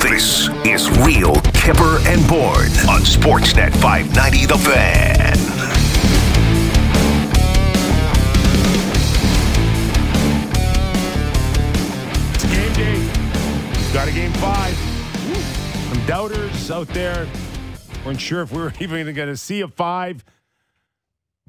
This is Real Kyper and Bourne on Sportsnet 590 The Fan. It's game day. We've got a game five. Some doubters out there weren't sure if we were even going to see a five,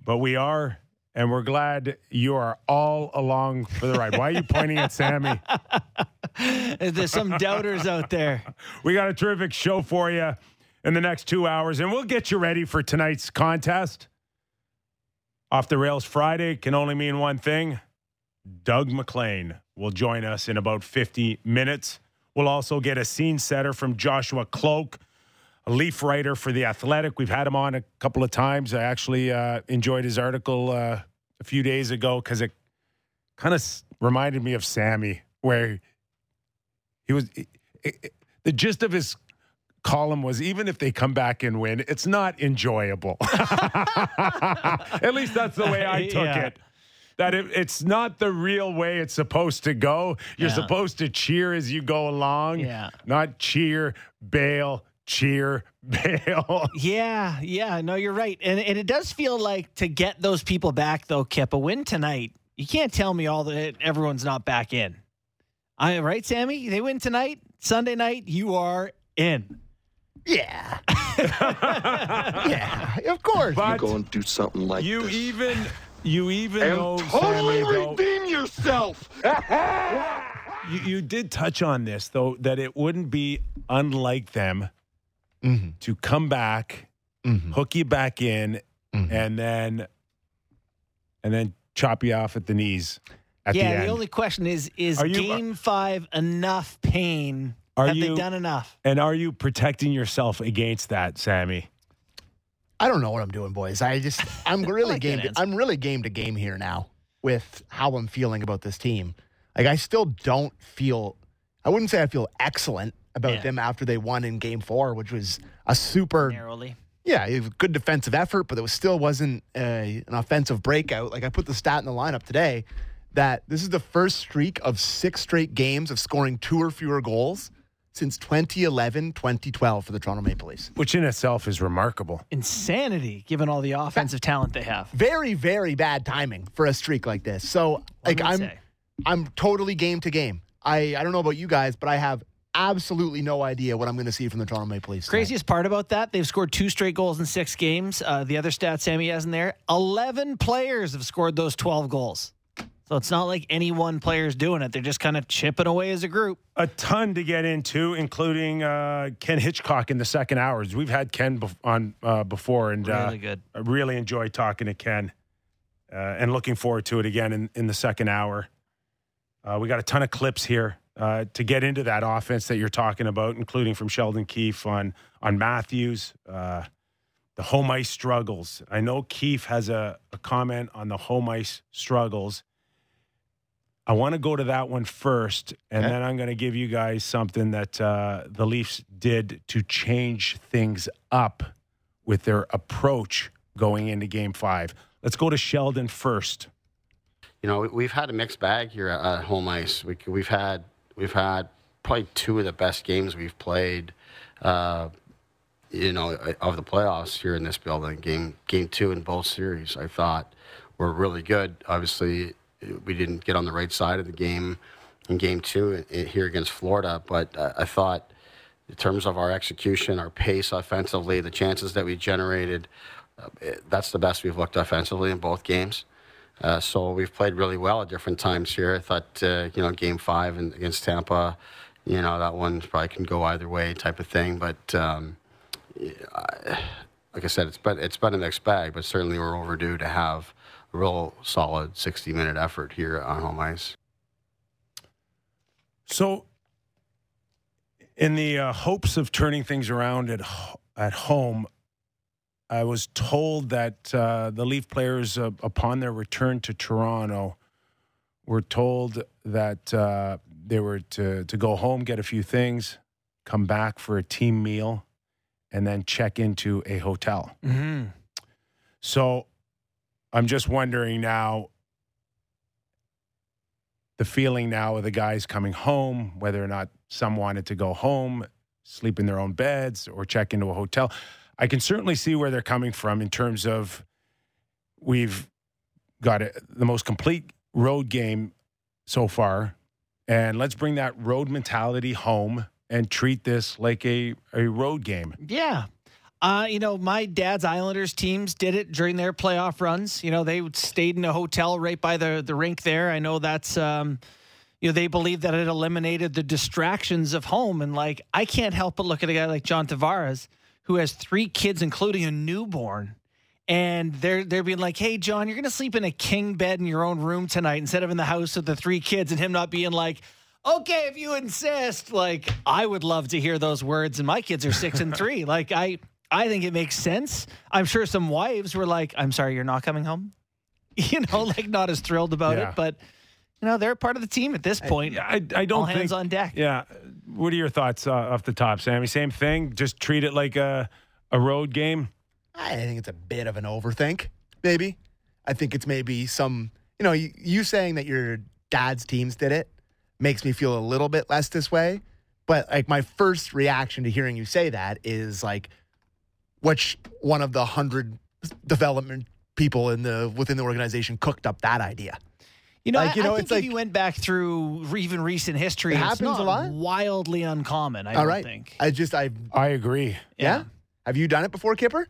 but we are, and we're glad you are all along for the ride. Why are you pointing at Sammy? There's some doubters out there. We got a terrific show for you in the next two hours, and we'll get you ready for tonight's contest. Off the Rails Friday can only mean one thing. Doug MacLean will join us in about 50 minutes. We'll also get a scene setter from Joshua Kloke, a Leaf writer for The Athletic. We've had him on a couple of times. I actually uh, enjoyed his article uh, a few days ago because it kind of reminded me of Sammy, where he was. it- it- the gist of his column was even if they come back and win, it's not enjoyable. At least that's the way I took Yeah. it. That it, it's not the real way it's supposed to go. You're Yeah. supposed to cheer as you go along, Yeah. not cheer, bail, cheer, bail. Yeah, yeah, no, you're right. And and it does feel like to get those people back though, Kip, a win tonight. You can't tell me all that everyone's not back in. I right, Sammy? They win tonight, Sunday night, you are in. Yeah. yeah, of course. But go and do something like you this. even you even and know totally Sammy, though, redeem yourself. you, you did touch on this though that it wouldn't be unlike them Mhm. to come back, Mhm. hook you back in, Mhm. and then and then chop you off at the knees at yeah, the the, only question is is Are you- game five enough pain? Are Have you- they done enough? and are you protecting yourself against that, Sammy? I don't know what I'm doing, boys. I just I'm really like game. To. I'm really game to game here now with how I'm feeling about this team. Like I still don't feel. I wouldn't say I feel excellent about Yeah. them after they won in Game Four, which was a super Narrowly. yeah, it was a good defensive effort, but it was still wasn't uh, an offensive breakout. Like I put the stat in the lineup today that this is the first streak of six straight games of scoring two or fewer goals since 2011, 2012 for the Toronto Maple Leafs. Which in itself is remarkable. Insanity, given all the offensive talent they have. Very, very bad timing for a streak like this. So, like, I'm, say. I'm totally game to game. I, I don't know about you guys, but I have absolutely no idea what I'm going to see from the Toronto Maple Leafs. tonight. Craziest part about that, they've scored two straight goals in six games. Uh, the other stat Sammy has in there 11 players have scored those 12 goals. So it's not like any one player's doing it. They're just kind of chipping away as a group. A ton to get into, including uh, Ken Hitchcock in the second hours. We've had Ken bef- on uh, before, and uh, Really good. I really enjoy talking to Ken, uh, and looking forward to it again in, in the second hour. Uh, we got a ton of clips here uh, to get into that offense that you're talking about, including from Sheldon Keefe on on Matthews, uh, the home ice struggles. I know Keefe has a, a comment on the home ice struggles. I want to go to that one first, and Okay. then I'm going to give you guys something that uh, the Leafs did to change things up with their approach going into Game Five. Let's go to Sheldon first. you know, we- we've had a mixed bag here at, at home ice. We, we've had we've had probably two of the best games we've played, uh, you know, of the playoffs here in this building. Game game two in both series, I thought, were really good. Obviously, we didn't get on the right side of the game in game two here against Florida, but uh, I thought in terms of our execution, our pace offensively, the chances that we generated, uh, it- that's the best we've looked offensively in both games. Uh, so we've played really well at different times here. I thought, uh, you know, game five and against Tampa, you know, that one probably can go either way type of thing. But um, I- like I said, it's been, it's been a mixed bag, but certainly we're overdue to have real solid 60 minute effort here on home ice. So, in the uh, hopes of turning things around at at home, I was told that uh, the Leaf players, uh, upon their return to Toronto, were told that uh, they were to to go home, get a few things, come back for a team meal, and then check into a hotel. Mm-hmm. So I'm just wondering now the feeling now of the guys coming home, whether or not some wanted to go home. sleep in their own beds or check into a hotel. I can certainly see where they're coming from in terms of we've got a, the most complete road game so far, and let's bring that road mentality home and treat this like a, a road game. Yeah. Uh, you know, my dad's Islanders teams did it during their playoff runs. You know, they stayed in a hotel right by the the rink there. I know that's um, you know, they believe that it eliminated the distractions of home. And like, I can't help but look at a guy like John Tavares, who has three kids, including a newborn. And they're they're being like, "Hey, John, you're gonna sleep in a king bed in your own room tonight instead of in the house with the three kids." And him not being like, "Okay, if you insist." Like, I would love to hear those words. And my kids are six and three. Like, I I think it makes sense. I'm sure some wives were like, "I'm sorry, you're not coming home." You know, like not as thrilled about Yeah. it, but you know they're part of the team at this point. I, I don't All think hands on deck. Yeah. What are your thoughts uh, off the top, Sammy? Same thing. Just treat it like a a road game. I think it's a bit of an overthink, maybe. I think it's maybe some, you know, you, you saying that your dad's teams did it makes me feel a little bit less this way. But like my first reaction to hearing you say that is like, which one of the hundred development people in the within the organization cooked up that idea? You know, Like, you I, know, I think it's if like- you went back through even recent history, It it's happens not a lot? wildly uncommon. I All don't think. I just I I agree. yeah. Have you done it before, Kipper?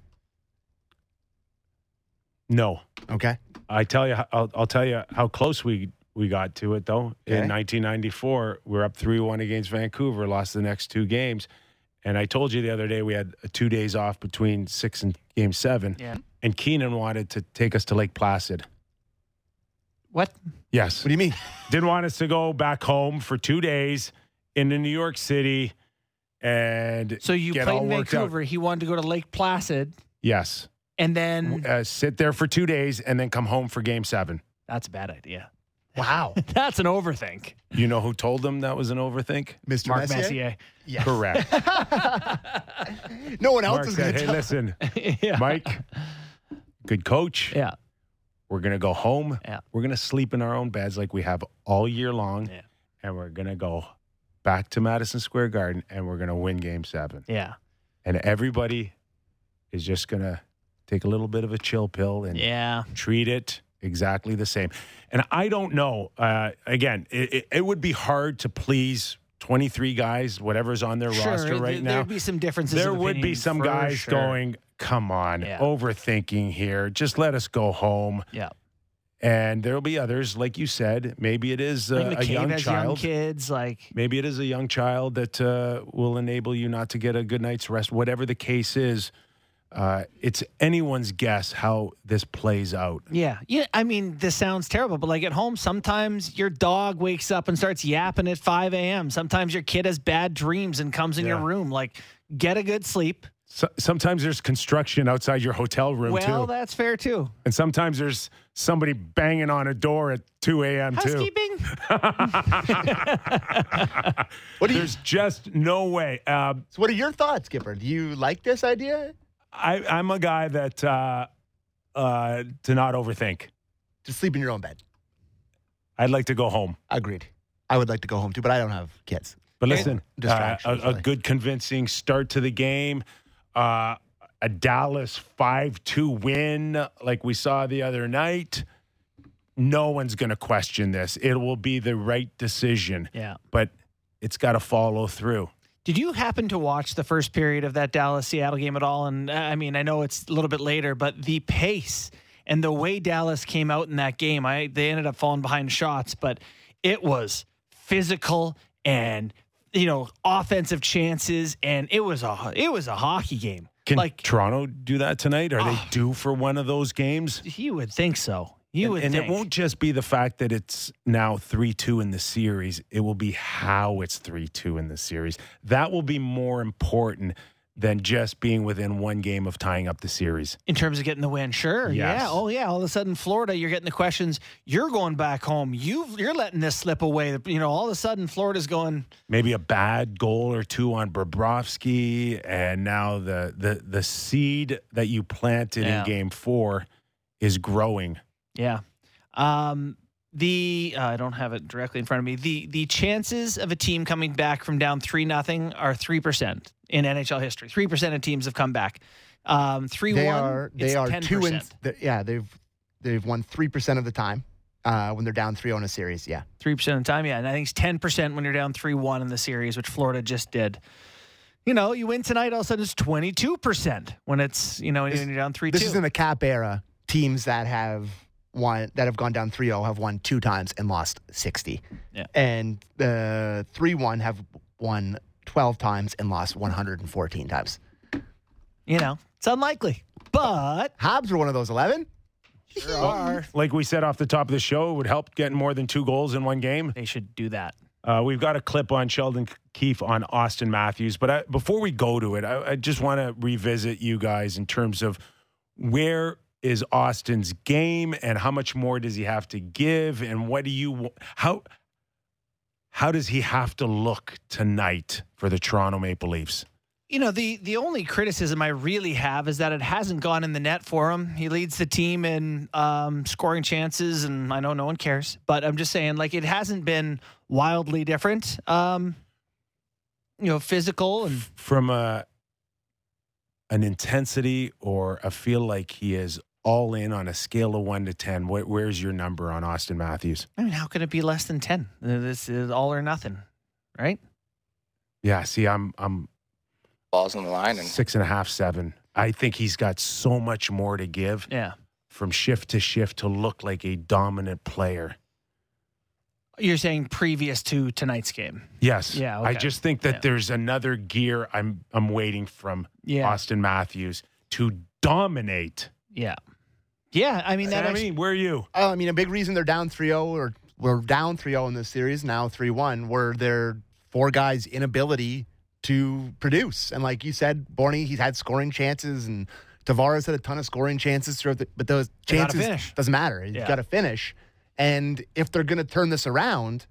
No. Okay. I tell you, I'll, I'll tell you how close we we got to it though. Okay. In 1994, we are up three one against Vancouver, lost the next two games, and I told you the other day we had two days off between six and game seven. Yeah. And Keenan wanted to take us to Lake Placid. What? Yes. What do you mean? Didn't want us to go back home for two days into New York City, and So you get played all in out. Vancouver. He wanted to go to Lake Placid, Yes. and then Uh, sit there for two days and then come home for game seven. that's a bad idea. Wow, That's an overthink. You know who told them that was an overthink? Mr. Mark Messier. Messier. Yes. Correct. No one else Mark is going said, to hey, tell. listen, yeah. Mike, good coach. Yeah. We're going to go home. Yeah. We're going to sleep in our own beds like we have all year long. Yeah. And we're going to go back to Madison Square Garden and we're going to win game seven. Yeah. And everybody is just going to take a little bit of a chill pill and Yeah. treat it exactly the same. And I don't know. Uh, again, it, it, it would be hard to please 23 guys, whatever's on their Sure. roster th- right now. There'd be some differences. There would be some guys sure. going, come on, Yeah. overthinking here. Just let us go home. Yeah. And there'll be others, like you said, maybe it is uh, a young has young child. kids. Like Maybe it is a young child that uh, will enable you not to get a good night's rest. Whatever the case is, uh, it's anyone's guess how this plays out. Yeah. Yeah. I mean, this sounds terrible, but like at home, sometimes your dog wakes up and starts yapping at 5 a.m. Sometimes your kid has bad dreams and comes in your room. Like, get a good sleep. So, sometimes there's construction outside your hotel room well, too, Well, that's fair too. and sometimes there's somebody banging on a door at 2 a.m. too. Housekeeping? What do you, There's just no way. Uh, so what are your thoughts, Skipper? Do you like this idea? I, I'm a guy that uh, uh, to not overthink. To sleep in your own bed. I'd like to go home. Agreed. I would like to go home too, but I don't have kids. But listen, uh, distractions, a, a good convincing start to the game, uh, a Dallas 5 2 win like we saw the other night. No one's going to question this. It will be the right decision, yeah. but it's got to follow through. Did you happen to watch the first period of that Dallas Seattle game at all? And uh, I mean, I know it's a little bit later, but the pace and the way Dallas came out in that game, I they ended up falling behind shots, but it was physical and you know offensive chances, and it was a it was a hockey game. Can like Toronto do that tonight? Are they Ah. due for one of those games? you would think so. You and and it won't just be the fact that it's now 3 2 in the series, it will be how it's 3 2 in the series. That will be more important than just being within one game of tying up the series. in terms of getting the win. Sure. Yes. Yeah. Oh yeah. All of a sudden, Florida, you're getting the questions. You're going back home. You you're letting this slip away. You know, all of a sudden, Florida's going. Maybe a bad goal or two on Bobrovsky, and now the the the seed that you planted Yeah. in game four is growing. Yeah. Um, the uh, I don't have it directly in front of me. The the chances of a team coming back from down three nothing are three percent in NHL history. Three percent of teams have come back. Um, three They one. are they are 10%. two and th- yeah they've they've won three percent of the time uh, when they're down three on a series. Yeah, three percent of the time. Yeah, and I think it's ten percent when you're down three one in the series, which Florida just did. You know, you win tonight, all of a sudden it's twenty two percent when it's you know when you're down three this two. is in the cap era. Teams that have won that have gone down 3-0 have won two times and lost sixty. Yeah. and the three one have won twelve times and lost one hundred and fourteen times. you know, it's unlikely, but Hobbs were one of those eleven. there are. Like we said off the top of the show, it would help getting more than two goals in one game. They should do that. Uh, we've got a clip on Sheldon Keefe on Austin Matthews, but I, before we go to it, I, I just want to revisit you guys in terms of where is Austin's game and how much more does he have to give, and what do you how how does he have to look tonight for the Toronto Maple Leafs? You know, the the only criticism I really have is that it hasn't gone in the net for him. He leads the team in um, scoring chances, and I know no one cares, but I'm just saying, like, it hasn't been wildly different. Um, you know, physical and From a an intensity or a feel like he is all in on a scale of one to ten, wh- where's your number on Austin Matthews? I mean, how can it be less than ten? This is all or nothing, right? Yeah, see, I'm I'm balls on the line and six and a half, seven. I think he's got so much more to give Yeah. from shift to shift to look like a dominant player. You're saying previous to tonight's game? Yes. Yeah, I just think that Yeah. there's another gear I'm I'm waiting from Yeah. Austin Matthews to dominate. Yeah. Yeah. I mean, that I mean, where are you? Uh, I mean, a big reason they're down 3-0 or we're down 3-0 in this series now 3-1 were their four guys' inability to produce. And like you said, Borny, he's had scoring chances and Tavares had a ton of scoring chances throughout the, but those chances doesn't matter. You've Yeah. got to finish. And if they're going to turn this around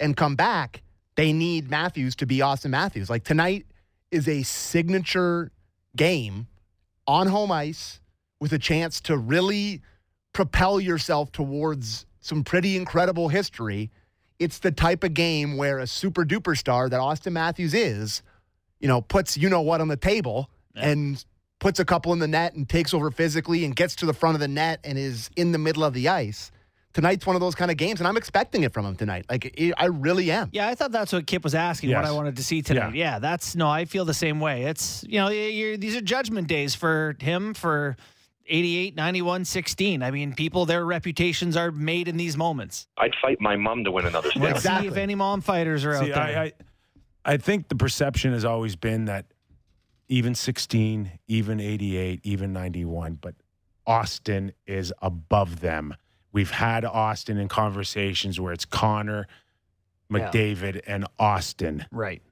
and come back, they need Matthews to be Austin Matthews. Like tonight is a signature game on home ice with a chance to really propel yourself towards some pretty incredible history. It's the type of game where a super duper star that Austin Matthews is, you know, puts you know what on the table and puts a couple in the net and takes over physically and gets to the front of the net and is in the middle of the ice. Tonight's one of those kind of games, and I'm expecting it from him tonight. Like, it, I really am. Yeah, I thought that's what Kip was asking. What I wanted to see tonight. Yeah. that's no. I feel the same way. It's you know you're, these are judgment days for him for 88, 91, 16. I mean, people their reputations are made in these moments. I'd fight my mom to win another Stanley. Let's see if any mom fighters are out there. I, I I think the perception has always been that even 16, even 88, even 91, but Austin is above them. We've had Austin in conversations where it's Connor, Yeah. McDavid, and Austin, right,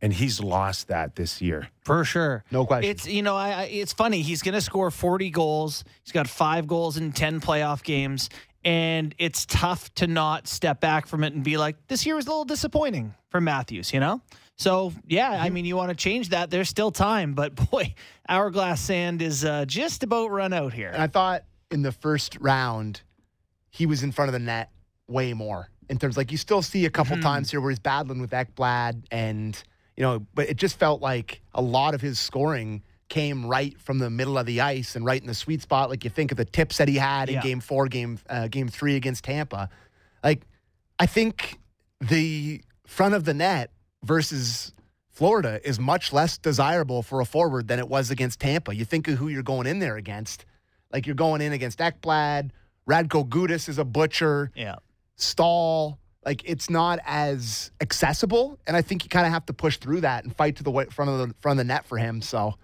and he's lost that this year. for sure. No question. It's you know I, I it's funny. He's going to score 40 goals. He's got five goals in 10 playoff games. And it's tough to not step back from it and be like, this year was a little disappointing for Matthews, you know? So, yeah, I mean, you want to change that. There's still time. But boy, hourglass sand is uh, just about run out here. And I thought in the first round, he was in front of the net way more in terms like you still see a couple times here where he's battling with Ekblad and you know, but it just felt like a lot of his scoring came right from the middle of the ice and right in the sweet spot. Like you think of the tips that he had in Yeah. Game Four, Game uh, Game Three against Tampa. Like I think the front of the net versus Florida is much less desirable for a forward than it was against Tampa. You think of who you're going in there against. Like you're going in against Ekblad, Radko Gudas is a butcher, Yeah. Staal. Like it's not as accessible, and I think you kind of have to push through that and fight to the front of the front of the net for him. So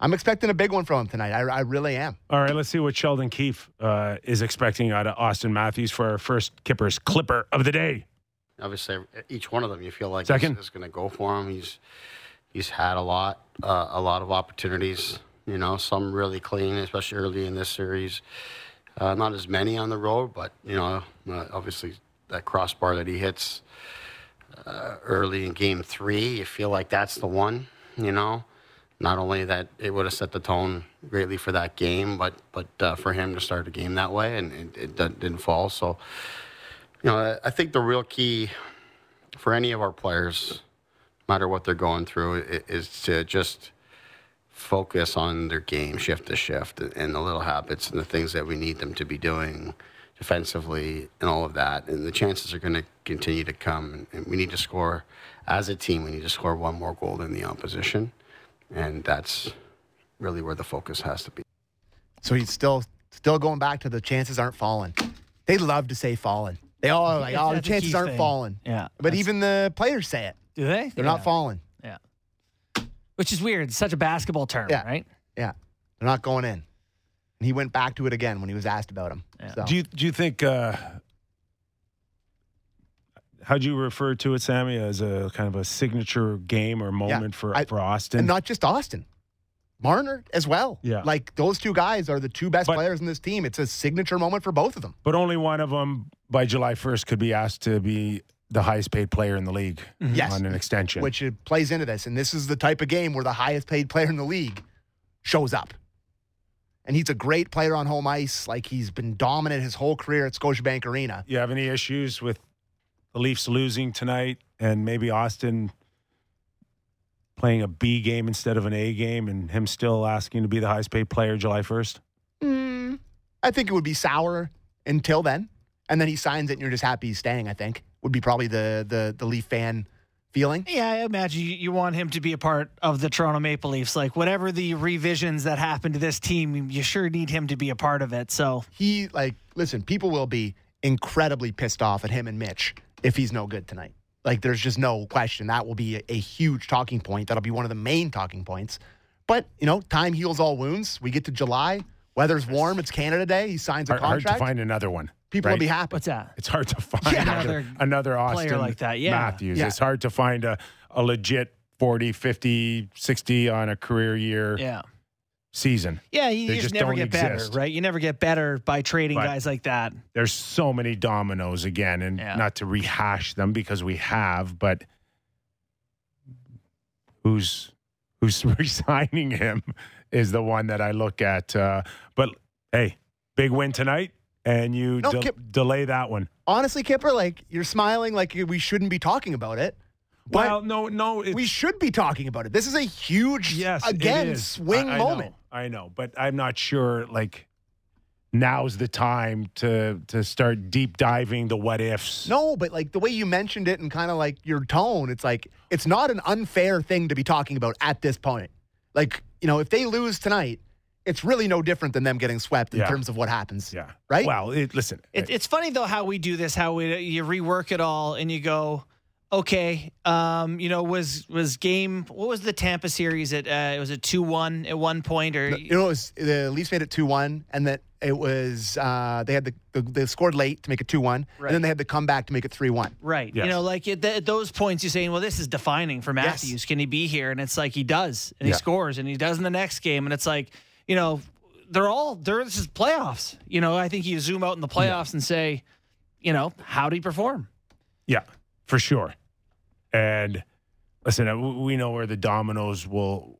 I'm expecting a big one from him tonight. I, I really am. All right, let's see what Sheldon Keefe uh, is expecting out of Austin Matthews for our first Kippers Clipper of the day. Obviously, each one of them you feel like Second. is, is going to go for him. He's he's had a lot, uh, a lot of opportunities. You know, some really clean, especially early in this series. Uh, not as many on the road, but you know, uh, obviously that crossbar that he hits uh, early in Game Three, you feel like that's the one. You know, not only that it would have set the tone greatly for that game, but but uh, for him to start a game that way and it, it didn't fall. So, you know, I think the real key for any of our players, no matter what they're going through, is to just focus on their game, shift to shift, and the little habits and the things that we need them to be doing defensively and all of that. And the chances are going to continue to come. And we need to score, as a team, we need to score one more goal than the opposition. And that's really where the focus has to be. So he's still still going back to the chances aren't falling. They love to say falling. They all are like, That's- oh, the chances key aren't thing. falling. Yeah. But even the players say it. do they? They're Yeah. not falling. Yeah. Which is weird. It's such a basketball term, Yeah. right? Yeah. They're not going in. And he went back to it again when he was asked about him. Yeah. So. Do you do you think? Uh, how'd you refer to it, Sammy, as a kind of a signature game or moment for I- for Austin? and not just Austin. Marner as well. Yeah. Like those two guys are the two best But- players in this team. It's a signature moment for both of them. but only one of them by July first could be asked to be the highest paid player in the league Yes. on an extension. Which it plays into this. And this is the type of game where the highest paid player in the league shows up. And he's a great player on home ice. Like he's been dominant his whole career at Scotiabank Arena. you have any issues with the Leafs losing tonight and maybe Austin playing a B game instead of an A game and him still asking to be the highest paid player July 1st? Mm, I think it would be sour until then. And then he signs it and you're just happy he's staying, I think. Would be probably the the the Leaf fan feeling. Yeah, I imagine you, you want him to be a part of the Toronto Maple Leafs. Like whatever the revisions that happen to this team, you sure need him to be a part of it. So He like listen, people will be incredibly pissed off at him and Mitch if he's no good tonight. Like there's just no question that will be a, a huge talking point. That'll be one of the main talking points. But, you know, time heals all wounds. We get to July, weather's warm, it's Canada Day, he signs a Hard, hard contract. to find another one. People right? will be happy. what's that? It's hard to find Yeah. another, Another another Austin player like that, yeah. Matthews. Yeah. It's hard to find a, a legit 40, 50, 60 on a career year Yeah. season. Yeah, you, you just, just never don't get better, right? You never get better by trading But- guys like that. There's so many dominoes again, and Yeah. not to rehash them because we have, but who's who's resigning him is the one that I look at. Uh, but hey, big win tonight, and you No, de- Kip- delay that one. Honestly, Kipper, like you're smiling like we shouldn't be talking about it. But well, no, no, it's, we should be talking about it. This is a huge Yes, again swing I- I moment. Know, I know, but I'm not sure. Like now's the time to to start deep diving the what ifs. No, but like the way you mentioned it and kind of like your tone, it's like it's not an unfair thing to be talking about at this point. Like, you know, if they lose tonight, it's really no different than them getting swept in Yeah. terms of what happens. Yeah. Right? Well, it, listen. It, it's funny though how we do this, how we you rework it all, and you go, okay, um, you know, was was game what was the Tampa series at? Uh, it was a two one at one point, or you know, it was, the Leafs made it 2 1, and that it was, uh, they had the, the, they scored late to make it 2 1, Right. and then they had the comeback to make it 3 1. right? Yes. You know, like at, th- at those points, you're saying, well, this is defining for Matthews. Can he be here? And it's like he does, and he scores, and he does in the next game, and it's like, you know, they're all they're this is playoffs. You know, I think you zoom out in the playoffs and say, you know, how do he perform? Yeah, for sure. And listen, uh, we know where the dominoes will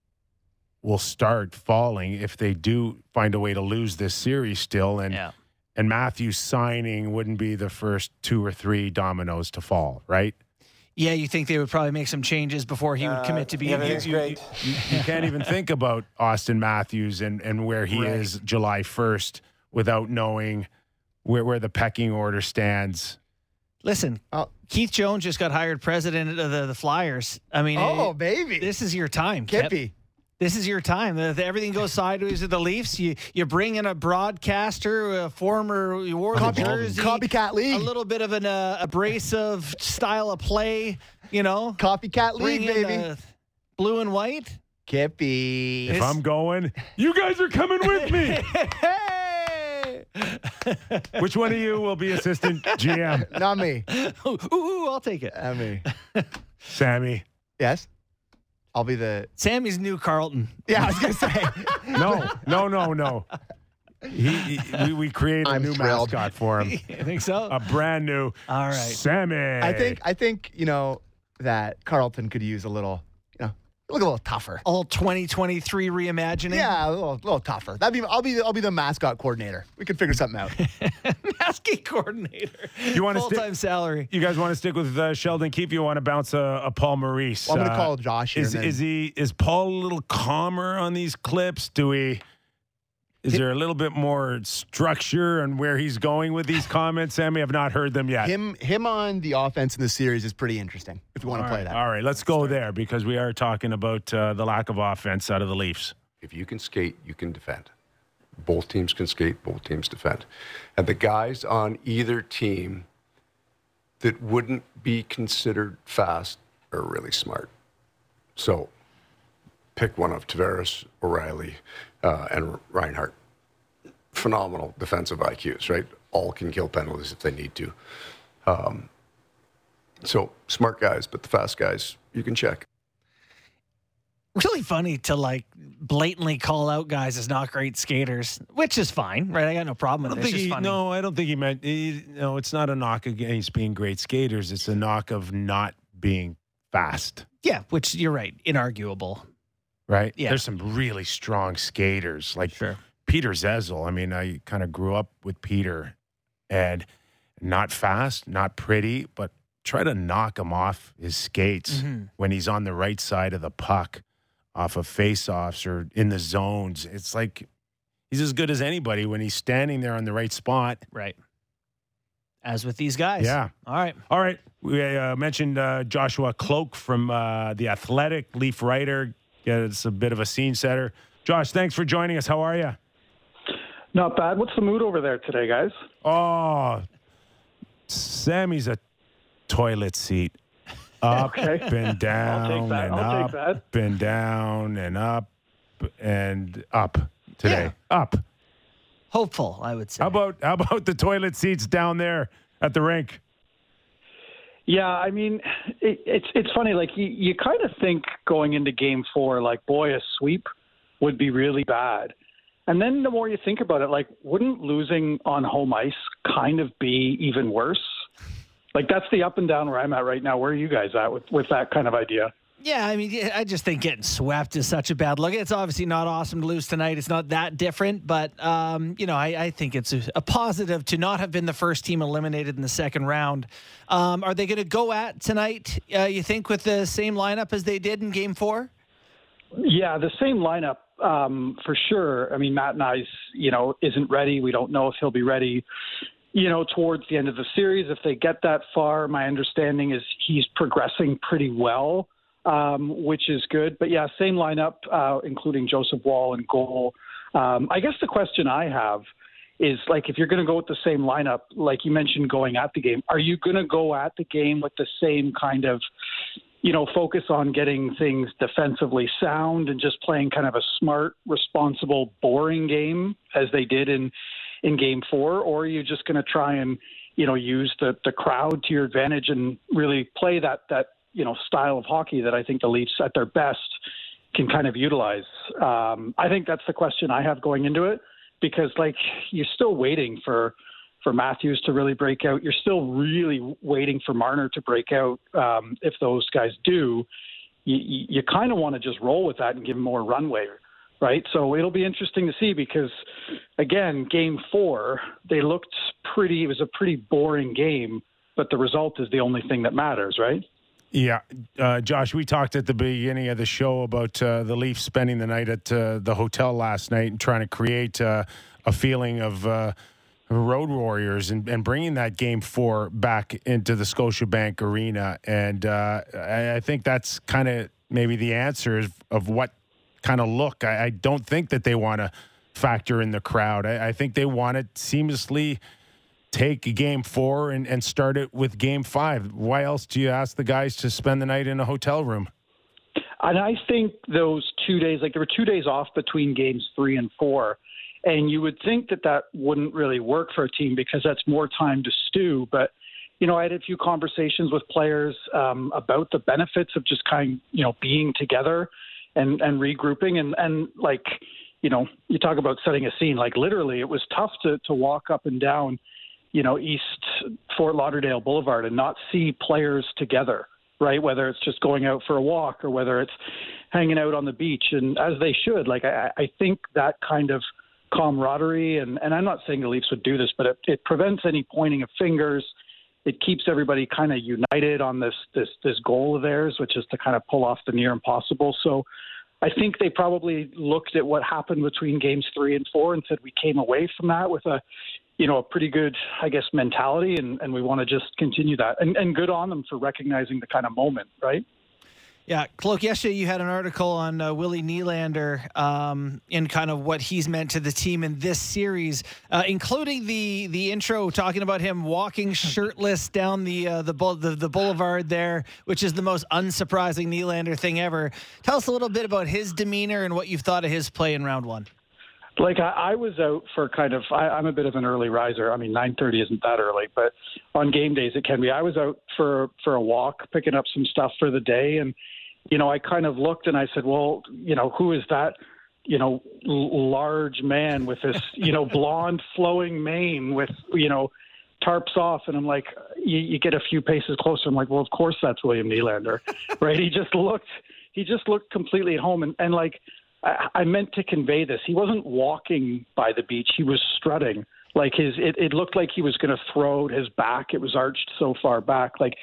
will start falling if they do find a way to lose this series still. And Yeah. and Matthews signing wouldn't be the first two or three dominoes to fall, right? Yeah, you think they would probably make some changes before he would uh, commit to being here? you, you- you can't even think about Austin Matthews and, and where he Right. is July 1st without knowing where, where the pecking order stands. Listen, Oh. Keith Jones just got hired president of the, the Flyers. I mean, Oh, it- baby. this is your time, Kip. Kippy. This is your time. If everything goes sideways with the Leafs, you you bring in a broadcaster, a former you wore the Copy, jersey, copycat league, a little bit of an uh, abrasive style of play. You know, Copycat bring league, in, baby. uh, blue and white. Kippy. If I'm going, you guys are coming with me. Hey, Which one of you will be assistant GM? Not me. ooh, ooh, I'll take it. Not me. Sammy. Yes. I'll be the. Sammy's new Carlton. Yeah, I was gonna say. No, no, no, no. He, he- we, we created a I'm new thrilled. mascot for him. I think so. A brand new All right. Sammy. I think I think you know that Carlton could use a little, you know, look a little tougher. All 2023 reimagining. Yeah, a little, little tougher. That'd be. I'll be. I'll be the mascot coordinator. We can figure something out. Masking coordinator. You wanna full stick- time salary. You guys want to stick with uh, Sheldon Keefe? You want to bounce a, a Paul Maurice? Well, I'm gonna Uh, call Josh here Is, then- is he is Paul a little calmer on these clips? Do we? Is there a little bit more structure on where he's going with these comments? Sammy, I've not heard them yet. him. Him on the offense in the series is pretty interesting. If you want to play right, that. All right, let's go there because we are talking about uh, the lack of offense out of the Leafs. If you can skate, you can defend. Both teams can skate, both teams defend. And the guys on either team that wouldn't be considered fast are really smart. So pick one of Tavares, O'Reilly, uh, and Reinhart. Phenomenal defensive IQs, right? All can kill penalties if they need to. Um, so smart guys, but the fast guys, you can check. Really funny to like blatantly call out guys as not great skaters, which is fine, right? I got no problem with don't it. It's he, no, I don't think he meant. He, no, it's not a knock against being great skaters. It's a knock of not being fast. Yeah, which you're right, inarguable. Right? Yeah. There's some really strong skaters like Sure. Peter Zezel. I mean, I kind of grew up with Peter and not fast, not pretty, but try to knock him off his skates Mhm. when he's on the right side of the puck off of face-offs or in the zones. It's like he's as good as anybody when he's standing there on the right spot. Right. As with these guys. Yeah. All right. All right. We uh, mentioned uh, Joshua Kloke from uh, The Athletic, Leaf writer. Yeah, it's a bit of a scene setter. Josh, thanks for joining us. How are you? Not bad. What's the mood over there today, guys? Oh, Sammy's a toilet seat. Up Okay. and down that. and I'll up take that. and down and up and up today. Up. Hopeful, I would say. How about how about the toilet seats down there at the rink? Yeah, I mean, it, it's it's funny. Like you, you kind of think going into Game Four, like boy, a sweep would be really bad, and then the more you think about it, like wouldn't losing on home ice kind of be even worse? Like that's the up and down where I'm at right now. Where are you guys at with with that kind of idea? Yeah, I mean, I just think getting swept is such a bad look. It's obviously not awesome to lose tonight. It's not that different, but um, you know, I, I think it's a, a positive to not have been the first team eliminated in the second round. Um, are they going to go at tonight? Uh, you think with the same lineup as they did in Game Four? Yeah, the same lineup um, for sure. I mean, Matt Knies, you know, isn't ready. We don't know if he'll be ready, you know, towards the end of the series. If they get that far, my understanding is he's progressing pretty well, um, which is good. But yeah, same lineup, uh, including Joseph Woll and goal. Um, I guess the question I have is like if you're going to go with the same lineup, like you mentioned, going at the game, are you going to go at the game with the same kind of you know, focus on getting things defensively sound and just playing kind of a smart, responsible, boring game as they did in in game four, or are you just going to try and you know use the the crowd to your advantage and really play that that you know style of hockey that I think the Leafs at their best can kind of utilize. Um, I think that's the question I have going into it because like you're still waiting for for Matthews to really break out. You're still really waiting for Marner to break out. Um, if those guys do, you, you, kind of want to just roll with that and give them more runway, right? So it'll be interesting to see because, again, game four, they looked pretty, it was a pretty boring game, but the result is the only thing that matters, right? Yeah, uh, Josh, we talked at the beginning of the show about uh, the Leafs spending the night at uh, the hotel last night and trying to create uh, a feeling of uh, road warriors and, and bringing that game four back into the Scotiabank Arena. And uh, I, I think that's kind of maybe the answer of, of what kind of look. I, I don't think that they want to factor in the crowd. I, I think they want it seamlessly take game four and, and start it with game five. Why else do you ask the guys to spend the night in a hotel room? And I think those two days, like there were two days off between games three and four. And you would think that that wouldn't really work for a team because that's more time to stew. But, you know, I had a few conversations with players um, about the benefits of just kind you know, being together and, and regrouping. And, and like, you know, you talk about setting a scene, like literally it was tough to, to walk up and down, you know, East Fort Lauderdale Boulevard and not see players together, right? Whether it's just going out for a walk or whether it's hanging out on the beach, and as they should. Like I, I think that kind of camaraderie, and and I'm not saying the Leafs would do this, but it, it prevents any pointing of fingers. It keeps everybody kind of united on this this this goal of theirs, which is to kind of pull off the near impossible. So. I think they probably looked at what happened between games three and four and said we came away from that with a, you know, a pretty good, I guess, mentality, and, and we want to just continue that. And, and good on them for recognizing the kind of moment, right? Yeah, Kloke, yesterday you had an article on uh, Willie Nylander um, and kind of what he's meant to the team in this series, uh, including the the intro talking about him walking shirtless down the, uh, the, the the boulevard there, which is the most unsurprising Nylander thing ever. Tell us a little bit about his demeanor and what you've thought of his play in round one. Like I, I was out for kind of, I, I'm a bit of an early riser. I mean, 9:30 isn't that early, but on game days it can be. I was out for for a walk, picking up some stuff for the day, and you know, I kind of looked and I said, well, you know, who is that, you know, l- large man with this, you know, blonde flowing mane with, you know, tarps off. And I'm like, you, you get a few paces closer. I'm like, well, of course that's William Nylander, right? He just looked, he just looked completely at home. And, and like, I, I meant to convey this. He wasn't walking by the beach. He was strutting like his, it, it looked like he was going to throw his back. It was arched so far back. Like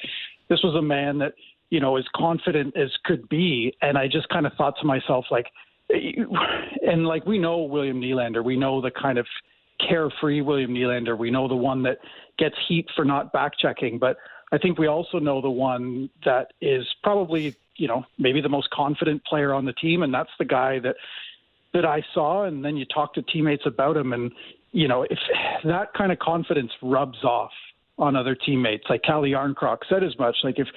this was a man that, you know, as confident as could be. And I just kind of thought to myself, like, and like we know William Nylander, we know the kind of carefree William Nylander, we know the one that gets heat for not back checking, but I think we also know the one that is probably, you know, maybe the most confident player on the team, and that's the guy that that I saw. And then you talk to teammates about him, and you know, if that kind of confidence rubs off on other teammates. Like Calle Jarnkrok said as much. Like if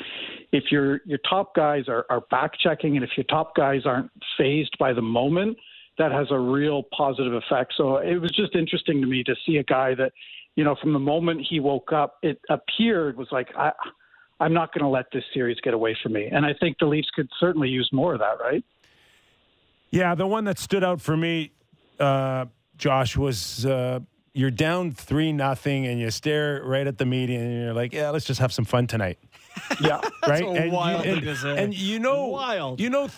if your your top guys are, are back checking and if your top guys aren't phased by the moment, that has a real positive effect. So it was just interesting to me to see a guy that, you know, from the moment he woke up, it appeared was like I I'm not going to let this series get away from me. And I think the Leafs could certainly use more of that, right? Yeah, the one that stood out for me, uh, Josh, was uh, you're down three nothing and you stare right at the media and you're like, yeah, let's just have some fun tonight. Yeah, right. and, wild you, and, and, you know, wild. You know,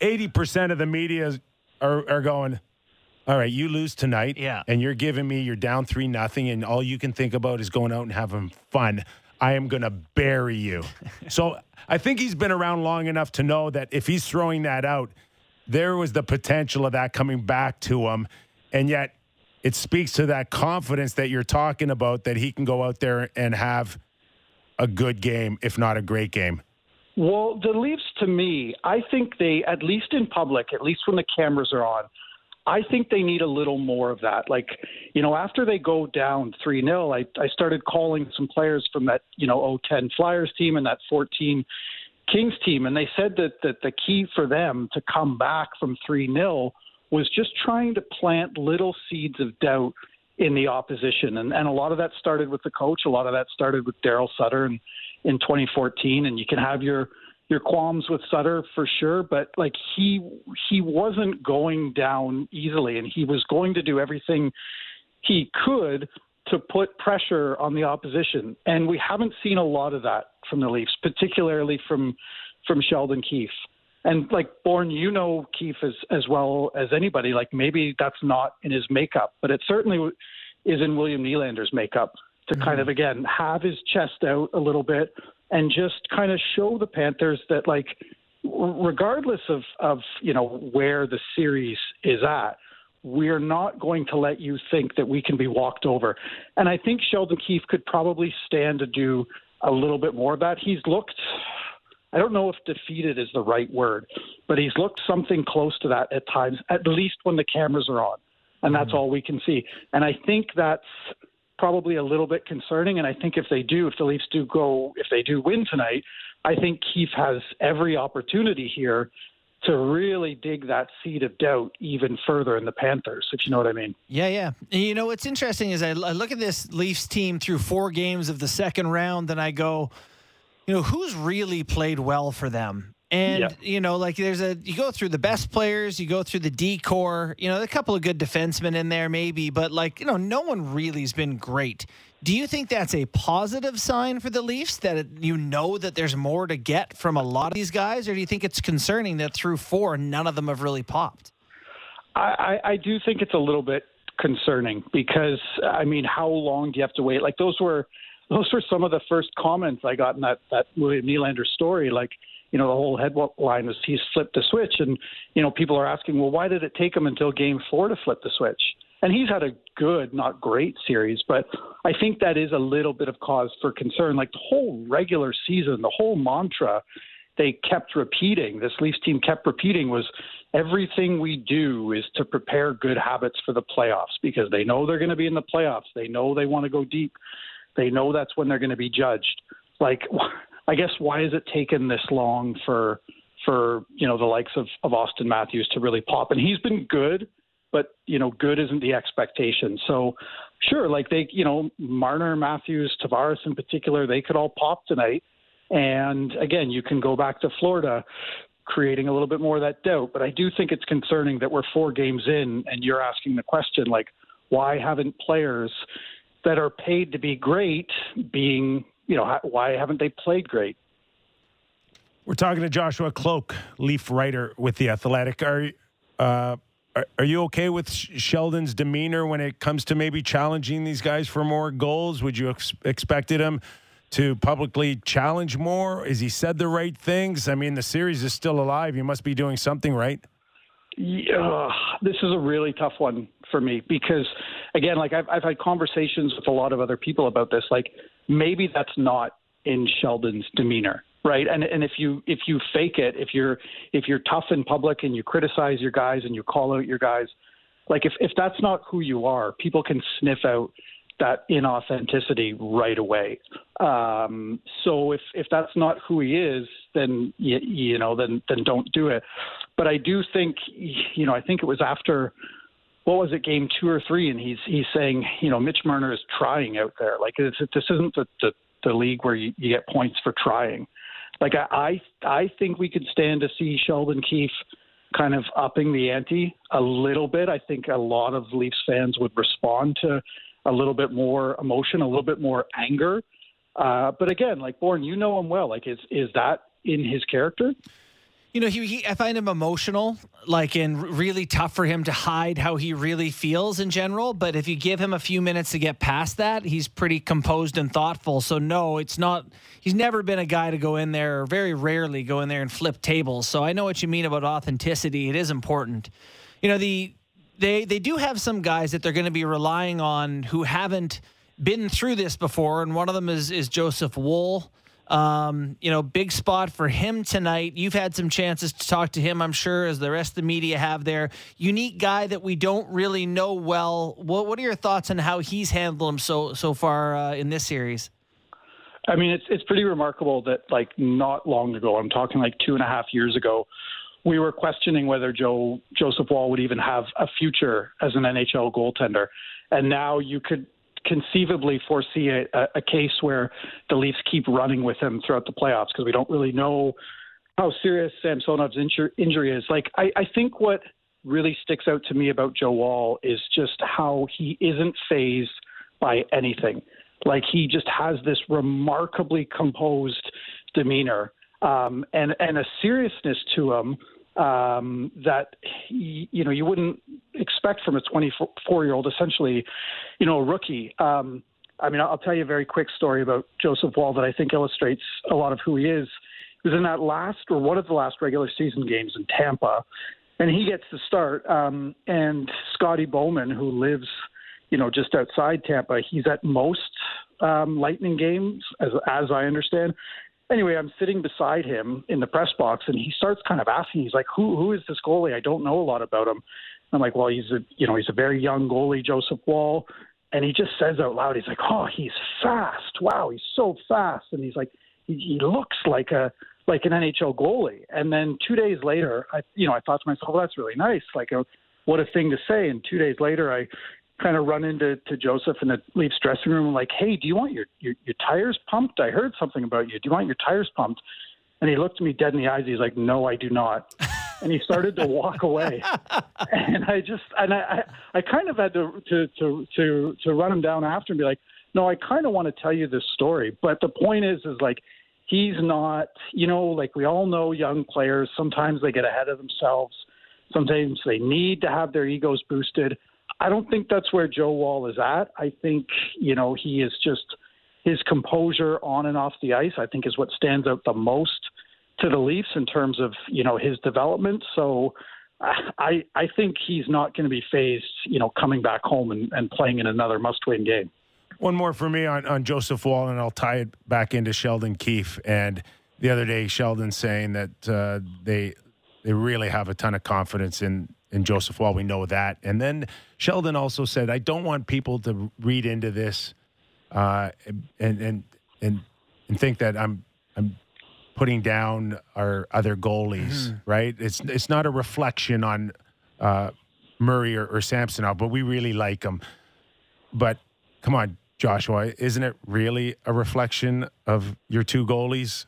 eighty percent of the media are are going. All right, you lose tonight. Yeah. And you're giving me you're down three nothing, and all you can think about is going out and having fun. I am going to bury you. so I think he's been around long enough to know that if he's throwing that out, there was the potential of that coming back to him, and yet it speaks to that confidence that you're talking about that he can go out there and have a good game, if not a great game. Well, the Leafs, to me, I think they, at least in public, at least when the cameras are on, I think they need a little more of that. Like, you know, after they go down 3 0, I, I started calling some players from that, you know, 010 Flyers team and that 14 Kings team, and they said that, that the key for them to come back from 3 0 was just trying to plant little seeds of doubt in the opposition. And, and a lot of that started with the coach. A lot of that started with Daryl Sutter in, in 2014. And you can have your your qualms with Sutter for sure, but like he he wasn't going down easily, and he was going to do everything he could to put pressure on the opposition. And we haven't seen a lot of that from the Leafs, particularly from from Sheldon Keefe. And like Bourne, you know Keefe as as well as anybody. Like maybe that's not in his makeup, but it certainly is in William Nylander's makeup to mm-hmm. kind of again have his chest out a little bit and just kind of show the Panthers that like regardless of of you know where the series is at we're not going to let you think that we can be walked over and i think sheldon keefe could probably stand to do a little bit more of that he's looked I don't know if defeated is the right word, but he's looked something close to that at times, at least when the cameras are on. And that's mm-hmm. all we can see. And I think that's probably a little bit concerning. And I think if they do, if the Leafs do go, if they do win tonight, I think Keefe has every opportunity here to really dig that seed of doubt even further in the Panthers, if you know what I mean. Yeah, yeah. And you know what's interesting is I, I look at this Leafs team through four games of the second round, and I go, you know, who's really played well for them? And Yeah. you know, like there's a you go through the best players, you go through the decor, you know, a couple of good defensemen in there maybe, but like, you know, no one really has been great. Do you think that's a positive sign for the Leafs that it, you know that there's more to get from a lot of these guys or do you think it's concerning that through four none of them have really popped? I, I, I do think it's a little bit concerning because I mean, how long do you have to wait? Like those were those were some of the first comments I got in that that William Nylander story. Like, you know, the whole headline was he's flipped the switch, and you know, people are asking, well, why did it take him until Game Four to flip the switch? And he's had a good, not great series, but I think that is a little bit of cause for concern. Like the whole regular season, the whole mantra they kept repeating, this Leafs team kept repeating was everything we do is to prepare good habits for the playoffs because they know they're going to be in the playoffs. They know they want to go deep. They know that's when they're going to be judged. Like, I guess why has it taken this long for for you know the likes of, of Austin Matthews to really pop? And he's been good, but you know, good isn't the expectation. So, sure, like they, you know, Marner, Matthews, Tavares in particular, they could all pop tonight. And again, you can go back to Florida, creating a little bit more of that doubt. But I do think it's concerning that we're four games in, and you're asking the question like, why haven't players that are paid to be great being, you know, why haven't they played great? We're talking to Joshua Kloke, Leaf writer with the Athletic. Are uh, are, are you okay with Sheldon's demeanor when it comes to maybe challenging these guys for more goals? Would you ex- expected him to publicly challenge more? Has he said the right things? I mean, the series is still alive. You must be doing something right. Yeah, this is a really tough one for me because, again, like I've, I've had conversations with a lot of other people about this. Like maybe that's not in Sheldon's demeanor, right? And and if you if you fake it, if you're if you're tough in public and you criticize your guys and you call out your guys, like if if that's not who you are, people can sniff out that inauthenticity right away. Um, so if if that's not who he is, then you, you know then then don't do it. But I do think you know I think it was after what was it game two or three, and he's he's saying you know Mitch Marner is trying out there. Like this isn't the, the the league where you, you get points for trying. Like I I I think we could stand to see Sheldon Keefe kind of upping the ante a little bit. I think a lot of Leafs fans would respond to a little bit more emotion, a little bit more anger. Uh, but again, like Bourne, you know him well. Like, is is that in his character? You know, he, he I find him emotional, like, and really tough for him to hide how he really feels in general. But if you give him a few minutes to get past that, he's pretty composed and thoughtful. So no, it's not. He's never been a guy to go in there, or very rarely go in there and flip tables. So I know what you mean about authenticity. It is important. You know, the they they do have some guys that they're going to be relying on who haven't been through this before, and one of them is is Joseph Woll. Um, you know, big spot for him tonight. You've had some chances to talk to him, I'm sure, as the rest of the media have there. Unique guy that we don't really know well. What What are your thoughts on how he's handled him so so far uh, in this series? I mean, it's it's pretty remarkable that like not long ago, I'm talking like two and a half years ago, we were questioning whether Joe Joseph Woll would even have a future as an NHL goaltender, and now you could conceivably foresee a, a case where the Leafs keep running with him throughout the playoffs because we don't really know how serious Samsonov's injur- injury is. Like, I, I think what really sticks out to me about Joe Woll is just how he isn't phased by anything. Like, he just has this remarkably composed demeanor um, and and a seriousness to him um, that he, you know you wouldn't expect from a 24 year old, essentially, you know, a rookie. Um, I mean, I'll tell you a very quick story about Joseph Woll that I think illustrates a lot of who he is. He was in that last or one of the last regular season games in Tampa, and he gets to start. Um, and Scotty Bowman, who lives, you know, just outside Tampa, he's at most um, Lightning games, as as I understand anyway, I'm sitting beside him in the press box, and he starts kind of asking. He's like, "Who who is this goalie? I don't know a lot about him." I'm like, "Well, he's a you know he's a very young goalie, Joseph Woll." And he just says out loud, he's like, "Oh, he's fast! Wow, he's so fast!" And he's like, he, he looks like a like an NHL goalie. And then two days later, I you know I thought to myself, "Well, that's really nice. Like, a, what a thing to say." And two days later, I kind of run into to Joseph in the Leafs dressing room and like, hey, do you want your, your your tires pumped? I heard something about you. Do you want your tires pumped? And he looked at me dead in the eyes. He's like, no, I do not. and he started to walk away. and I just, and I, I, I kind of had to, to, to, to, to run him down after and be like, no, I kind of want to tell you this story. But the point is, is like, he's not, you know, like we all know young players, sometimes they get ahead of themselves. Sometimes they need to have their egos boosted. I don't think that's where Joe Woll is at. I think, you know, he is just his composure on and off the ice, I think is what stands out the most to the Leafs in terms of, you know, his development. So I I think he's not going to be phased, you know, coming back home and, and playing in another must win game. One more for me on, on Joseph Woll, and I'll tie it back into Sheldon Keefe. And the other day, Sheldon saying that uh, they they really have a ton of confidence in in Joseph Woll. We know that. And then Sheldon also said, I don't want people to read into this uh, and and and and think that I'm I'm putting down our other goalies. Mm-hmm. Right? It's it's not a reflection on uh, Murray or, or Samsonov, but we really like them. But come on, Joshua, isn't it really a reflection of your two goalies?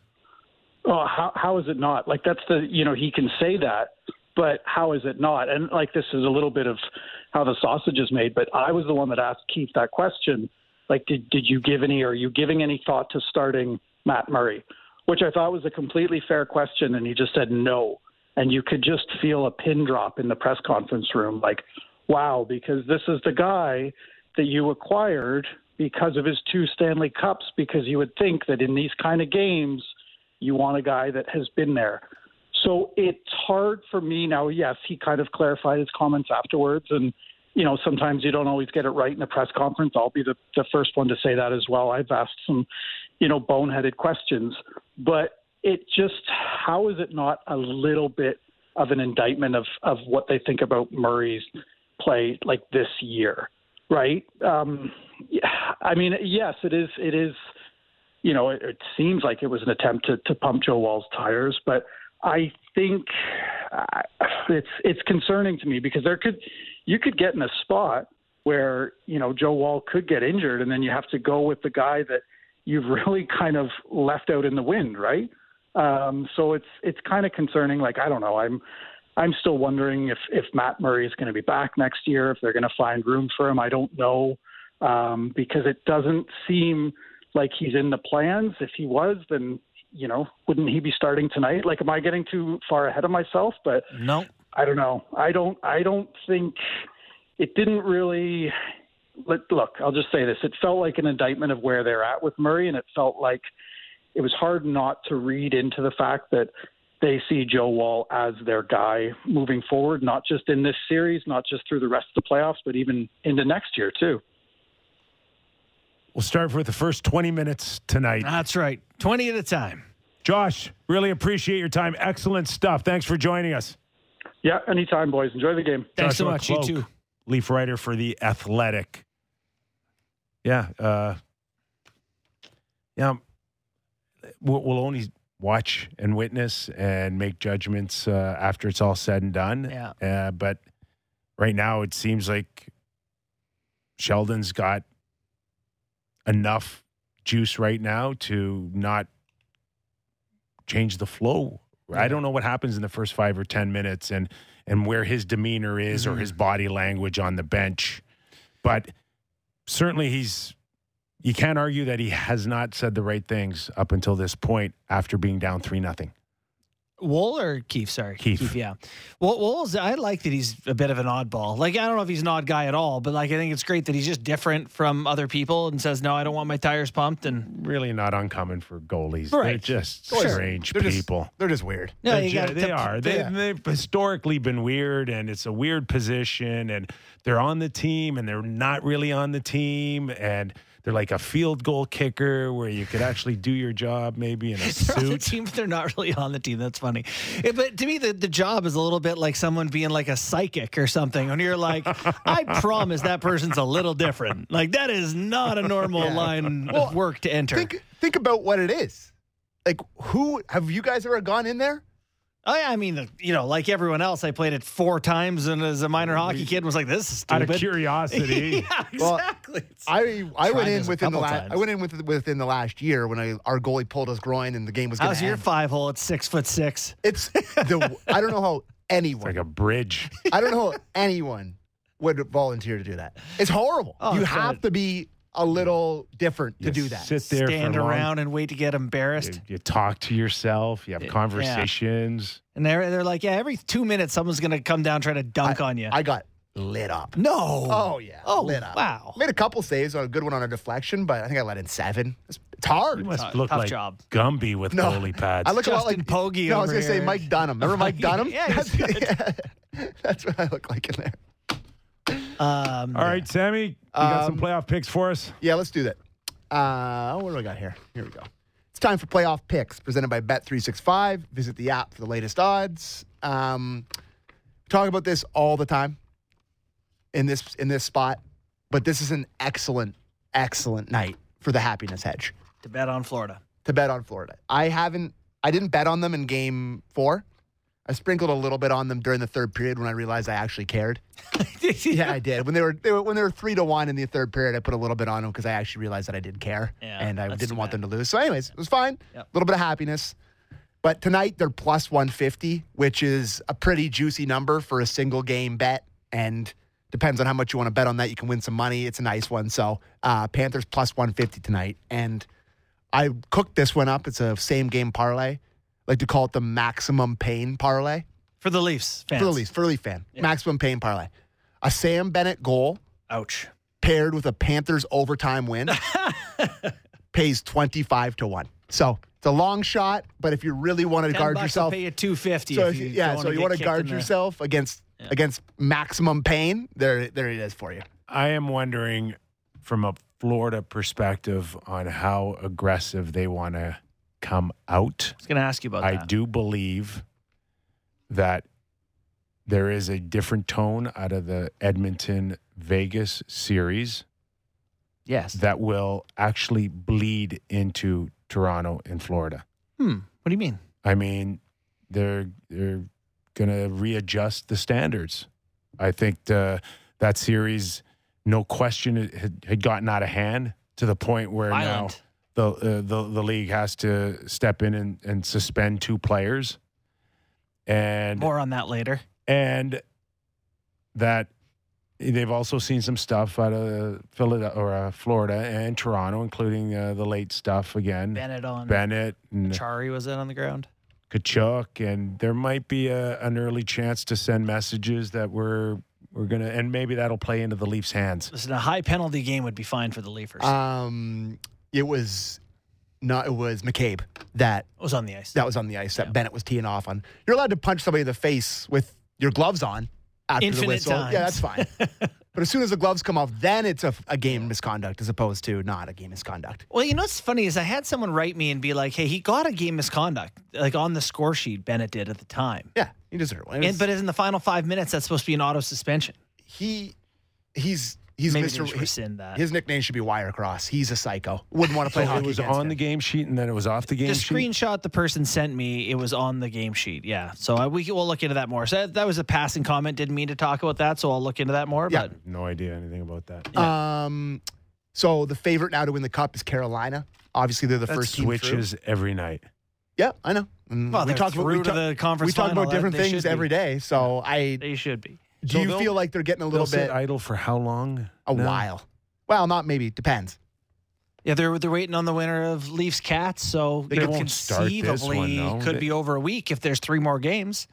Oh, how how is it not? Like that's the you know he can say that, but how is it not? And like this is a little bit of how the sausage is made. But I was the one that asked Keefe that question. Like, did did you give any? Are you giving any thought to starting Matt Murray? Which I thought was a completely fair question, and he just said no. And you could just feel a pin drop in the press conference room, like, wow, because this is the guy that you acquired because of his two Stanley Cups. Because you would think that in these kind of games you want a guy that has been there. So it's hard for me now. Yes, he kind of clarified his comments afterwards, and you know sometimes you don't always get it right in a press conference. I'll be the, the first one to say that as well. I've asked some, you know, boneheaded questions, but it just how is it not a little bit of an indictment of of what they think about Murray's play like this year, right? Um, I mean, yes, it is. It is you know, it, it seems like it was an attempt to, to pump Joe Woll's tires, but I think uh, it's it's concerning to me because there could you could get in a spot where you know Joe Woll could get injured, and then you have to go with the guy that you've really kind of left out in the wind, right? Um, so it's it's kind of concerning. Like I don't know, I'm I'm still wondering if if Matt Murray is going to be back next year, if they're going to find room for him. I don't know um, because it doesn't seem like he's in the plans. If he was, then you know, wouldn't he be starting tonight? Like, am I getting too far ahead of myself? But no, I don't know. I don't. I don't think it didn't really. Look, I'll just say this: it felt like an indictment of where they're at with Murray, and it felt like it was hard not to read into the fact that they see Joe Woll as their guy moving forward, not just in this series, not just through the rest of the playoffs, but even into next year too. We'll start with the first 20 minutes tonight. That's right. 20 at a time. Josh, really appreciate your time. Excellent stuff. Thanks for joining us. Yeah, anytime, boys. Enjoy the game. Thanks Joshua so much. Kloke, You too. Leaf writer for The Athletic. Yeah. Uh, yeah. We'll, we'll only watch and witness and make judgments uh, after it's all said and done. Yeah. Uh, but right now, it seems like Sheldon's got enough juice right now to not change the flow. I don't know what happens in the first five or ten minutes and and where his demeanor is or his mm-hmm. body language on the bench, but certainly he's. You can't argue that he has not said the right things up until this point after being down three nothing. Woll or Keefe? Sorry, Keefe. yeah. Well, Woll's. I like that he's a bit of an oddball. Like I don't know if he's an odd guy at all, but like I think it's great that he's just different from other people and says, "No, I don't want my tires pumped." And Really not uncommon for goalies. Right. They're just Sure. strange They're just- people. They're just weird. no, They're you ju- got they are. They, yeah. They've historically been weird, and it's a weird position. And they're on the team, and they're not really on the team, and they're like a field goal kicker where you could actually do your job maybe in a They're on the suit. team, but they're not really on the team. That's funny. Yeah, but to me, the, the job is a little bit like someone being like a psychic or something. And you're like, I promise that person's a little different. Like that is not a normal Yeah. line Well, of work to enter. Think think about what it is. Like who have you guys ever gone in there? Oh yeah, I mean, you know, like everyone else, I played it four times, and as a minor oh, hockey kid, was like, "This is Out of curiosity. yeah, exactly. It's- I I Tried went in this within the last. I went in with, within the last year when I our goalie pulled his groin and the game was going How's to your five hole at six foot six? It's the I don't know how anyone like a bridge. I don't know how anyone would volunteer to do that. It's horrible. Oh, you have bad. to be a little different to do that. Sit there Stand for long- around and wait to get embarrassed. You, you talk to yourself. You have Yeah. conversations. And they're they're like, yeah, every two minutes someone's gonna come down try to dunk on you. I got lit up. no. Oh yeah, Oh, lit up. wow. Made a couple saves on a good one on a deflection, but I think I let in seven. It's, it's hard. You must Tough- look tough like job. Gumby with No. goalie pads. I look a lot like Pogge No, I was gonna say. Mike Dunham. Remember Mike Dunham? Yeah, he's that's, yeah. That's what I look like in there. Um, All right, Sammy, you got some Um, playoff picks for us? Yeah, let's do that. Uh, what do I got here? Here we go. It's time for playoff picks presented by Bet365. Visit the app for the latest odds. Um, talk about this all the time in this in this spot, but this is an excellent, excellent night for the happiness hedge to bet on Florida. to bet on Florida. I haven't, I didn't bet on them in game four. I sprinkled a little bit on them during the third period when I realized I actually cared. yeah, I did. When they were, they were when they were three to one in the third period, I put a little bit on them because I actually realized that I did care Yeah, and I didn't want bad. them to lose. So, anyways, it was fine. A Yep. little bit of happiness. But tonight they're plus 150, which is a pretty juicy number for a single game bet. And depends on how much you want to bet on that. You can win some money. It's a nice one. So uh, Panthers plus 150 tonight. And I cooked this one up. It's a same game parlay. I like to call it the maximum pain parlay For the Leafs fans. for the Leafs, for the Leaf fan. Maximum pain parlay. A Sam Bennett goal Ouch. paired with a Panthers overtime win pays 25 to 1. So it's a long shot, but if you really want to guard yourself, will pay you two fifty. so if if you you, yeah, so you want to guard in the- yourself against against maximum pain, there there it is for you. I am wondering from a Florida perspective on how aggressive they want to come out. I was going to ask you about I that. do believe that there is a different tone out of the Edmonton Vegas series Yes. that will actually bleed into Toronto and Florida. hmm. What do you mean? I mean, they're they're going to readjust the standards. I think the, that series, no question, it had, had gotten out of hand to the point where Violent. Now the, uh, the the league has to step in and, and suspend two players, and More on that later. and that they've also seen some stuff out of Philadelphia or uh, Florida and Toronto, including uh, the late stuff again. Bennett on. Bennett and Chari was it on the ground? Tkachuk, and there might be a, an early chance to send messages that we're we're gonna, and maybe that'll play into the Leafs' hands. Listen, a high penalty game would be fine for the Leafers. Um, it was not. It was McCabe that was on the ice. that was on the ice that Yeah. Bennett was teeing off on. You're allowed to punch somebody in the face with your gloves on after the whistle. Yeah, that's fine. but as soon as the gloves come off, then it's a, a game misconduct as opposed to not a game misconduct. Well, you know what's funny is I had someone write me and be like, "Hey, he got a game misconduct, like on the score sheet. Bennett did at the time, Yeah, he deserved one. It and but in the final five minutes, that's supposed to be an auto suspension. he he's he's Maybe Mr. he- rescind that. His nickname should be Wire Cross. He's a psycho. Wouldn't want to play So hockey. it was on him. the game sheet, and then it was off the game the sheet. screenshot the person sent me, it was on the game sheet. Yeah, so I, we will look into that more. So that, that was a passing comment. Didn't mean to talk about that, so I'll look into that more. Yeah. But No idea anything about that. Um, so the favorite now to win the cup is Carolina. Obviously, they're the That first team through. switches every night. Yeah, I know. Well, we talk about we to talk- the conference We talk final. about different things should every be. day. So I they should be. Do So you feel like they're getting a They'll little sit bit idle for how long? a now? while? Well, not maybe. Depends. Yeah, they're they're waiting on the winner of Leafs Cats, so They they won't start conceivably one, no? could They- be over a week if there's three more games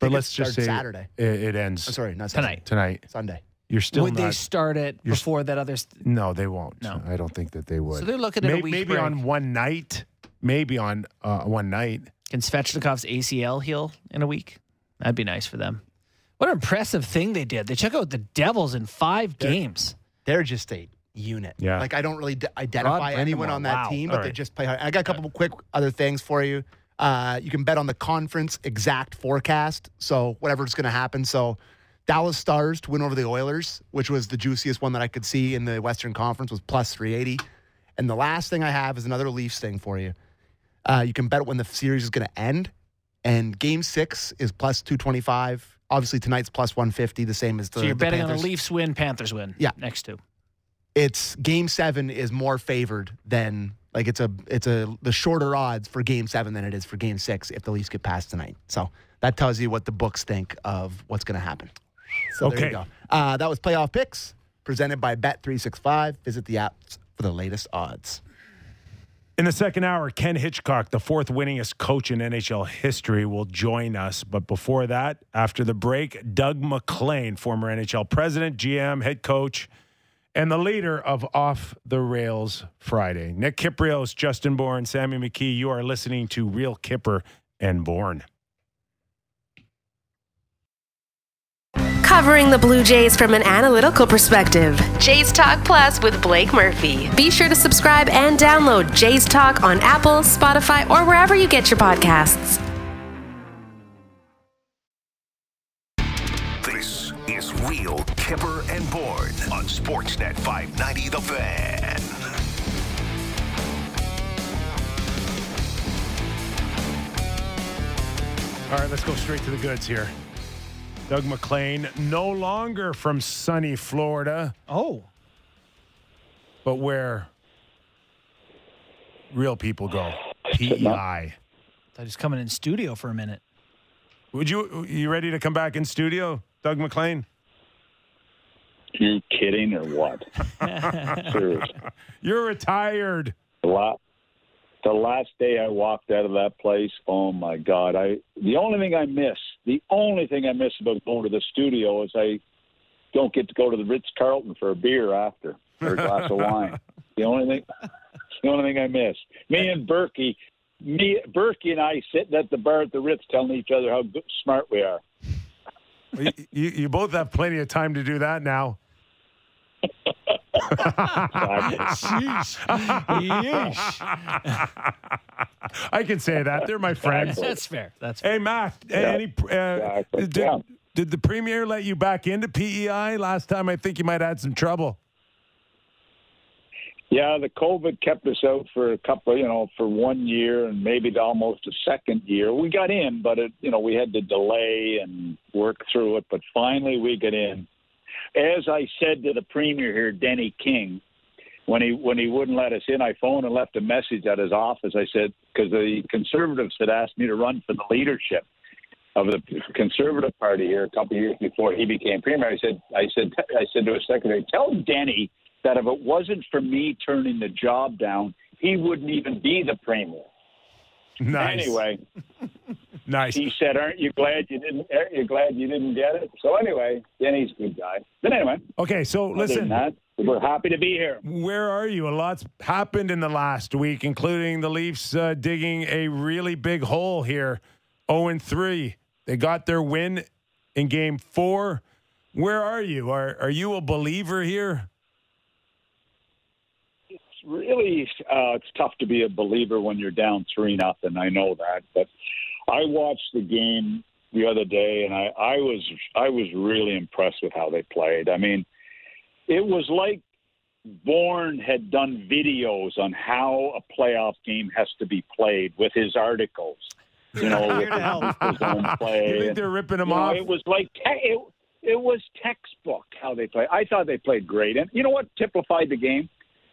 But let's just say start Saturday. It, it ends Oh, sorry, not Saturday. tonight. tonight. Sunday. You're still Would they start it you're before that other? St- no, they won't. No. I don't think that they would. so they're looking at May- a week maybe break. on one night. Maybe on uh, one night. Can Svechnikov's ACL heal in a week? That'd be nice for them. What an impressive thing they did. They took out the Devils in 5 They're- games. They're just a unit. Yeah. Like I don't really d- identify Rod anyone Brind'Amour, on that wow. team, but All they right. just play hard. I got a couple quick other things for you. Uh, you can bet on the conference exact forecast. So whatever's going to happen. So Dallas Stars to win over the Oilers, which was the juiciest one that I could see in the Western Conference, was plus 380. And the last thing I have is another Leafs thing for you. Uh, you can bet when the series is going to end. and Game Six is plus two twenty five. Obviously, tonight's plus one fifty, the same as the. So you're the betting on the Leafs win, Panthers win. Yeah. Next two. It's Game Seven is more favored than like it's a it's a the shorter odds for Game Seven than it is for Game Six if the Leafs get past tonight. So that tells you what the books think of what's going to happen. So there Okay. you go. Uh, that was playoff picks presented by Bet three six five. Visit the app for the latest odds. In the second hour, Ken Hitchcock, the fourth winningest coach in NHL history, will join us. But before that, after the break, Doug MacLean, former NHL president, GM, head coach, and the leader of Off the Rails Friday. Nick Kypreos, Justin Bourne, Sammy McKee, you are listening to Real Kyper and Bourne. Covering the Blue Jays from an analytical perspective. Jays Talk Plus with Blake Murphy. Be sure to subscribe and download Jays Talk on Apple, Spotify, or wherever you get your podcasts. This is Real Kyper and Bourne on Sportsnet 590 The Fan. All right, let's go straight to the goods here. Doug MacLean, no longer from sunny Florida, Oh. but where real people go. PEI. Thought he's coming in studio for a minute. Would you you ready to come back in studio, Doug MacLean? You kidding or what? Seriously. You're retired. The last, the last day I walked out of that place, oh my God! I the only thing I miss, the only thing I miss about going to the studio is I don't get to go to the Ritz Carlton for a beer after or a glass of wine. The only thing, the only thing I miss. Me and Berkey, me Berkey and I sitting at the bar at the Ritz, telling each other how good, smart we are. you, you, you both have plenty of time to do that now. Sheesh. Yeesh. I can say that. They're my friends. That's fair. That's fair. Hey, Matt, Yeah. any, uh, Exactly. did, Yeah. did the premier let you back into PEI last time? I think you might have had some trouble. Yeah, the COVID kept us out for a couple, you know, for one year and maybe to almost a second year. We got in, but it, you know, we had to delay and work through it. But finally, we got in. As I said to the premier here, Denny King, when he when he wouldn't let us in, I phoned and left a message at his office. I said because the conservatives had asked me to run for the leadership of the conservative party here a couple of years before he became premier. I said, I said, I said to his secretary, tell Denny that if it wasn't for me turning the job down, he wouldn't even be the premier. Nice. Anyway, Nice. he said, "Aren't you glad you didn't? Aren't you glad you didn't get it?" So anyway, Denny's a good guy. But anyway, Okay, so listen, that, we're happy to be here. where are you? A lot's happened in the last week, including the Leafs uh, digging a really big hole here. 0 and 3. They got their win in game four. Where are you? Are, are you a believer here? Really uh, it's tough to be a believer when you're down three nothing. I know that, but I watched the game the other day, and I, I was I was really impressed with how they played. I mean, it was like Bourne had done videos on how a playoff game has to be played with his articles. You know, with Here to help. his own play. You think they're ripping them you know, off? It was like it, it was textbook how they played. I thought they played great, and you know what typified the game?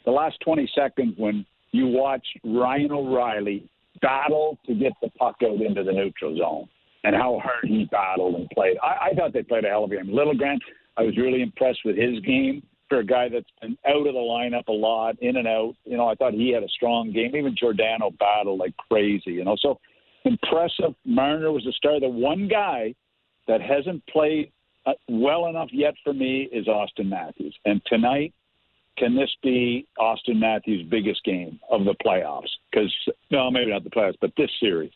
The last twenty seconds when you watched Ryan O'Reilly battle to get the puck out into the neutral zone, and how hard he battled and played. I, I thought they played a hell of a game. Littlegrant, I was really impressed with his game for a guy that's been out of the lineup a lot, in and out. You know, I thought he had a strong game. Even Giordano battled like crazy. You know, so impressive. Marner was the star. The one guy that hasn't played uh, well enough yet for me is Austin Matthews. And tonight, can this be Austin Matthews' biggest game of the playoffs? Because no, maybe not the playoffs, but this series.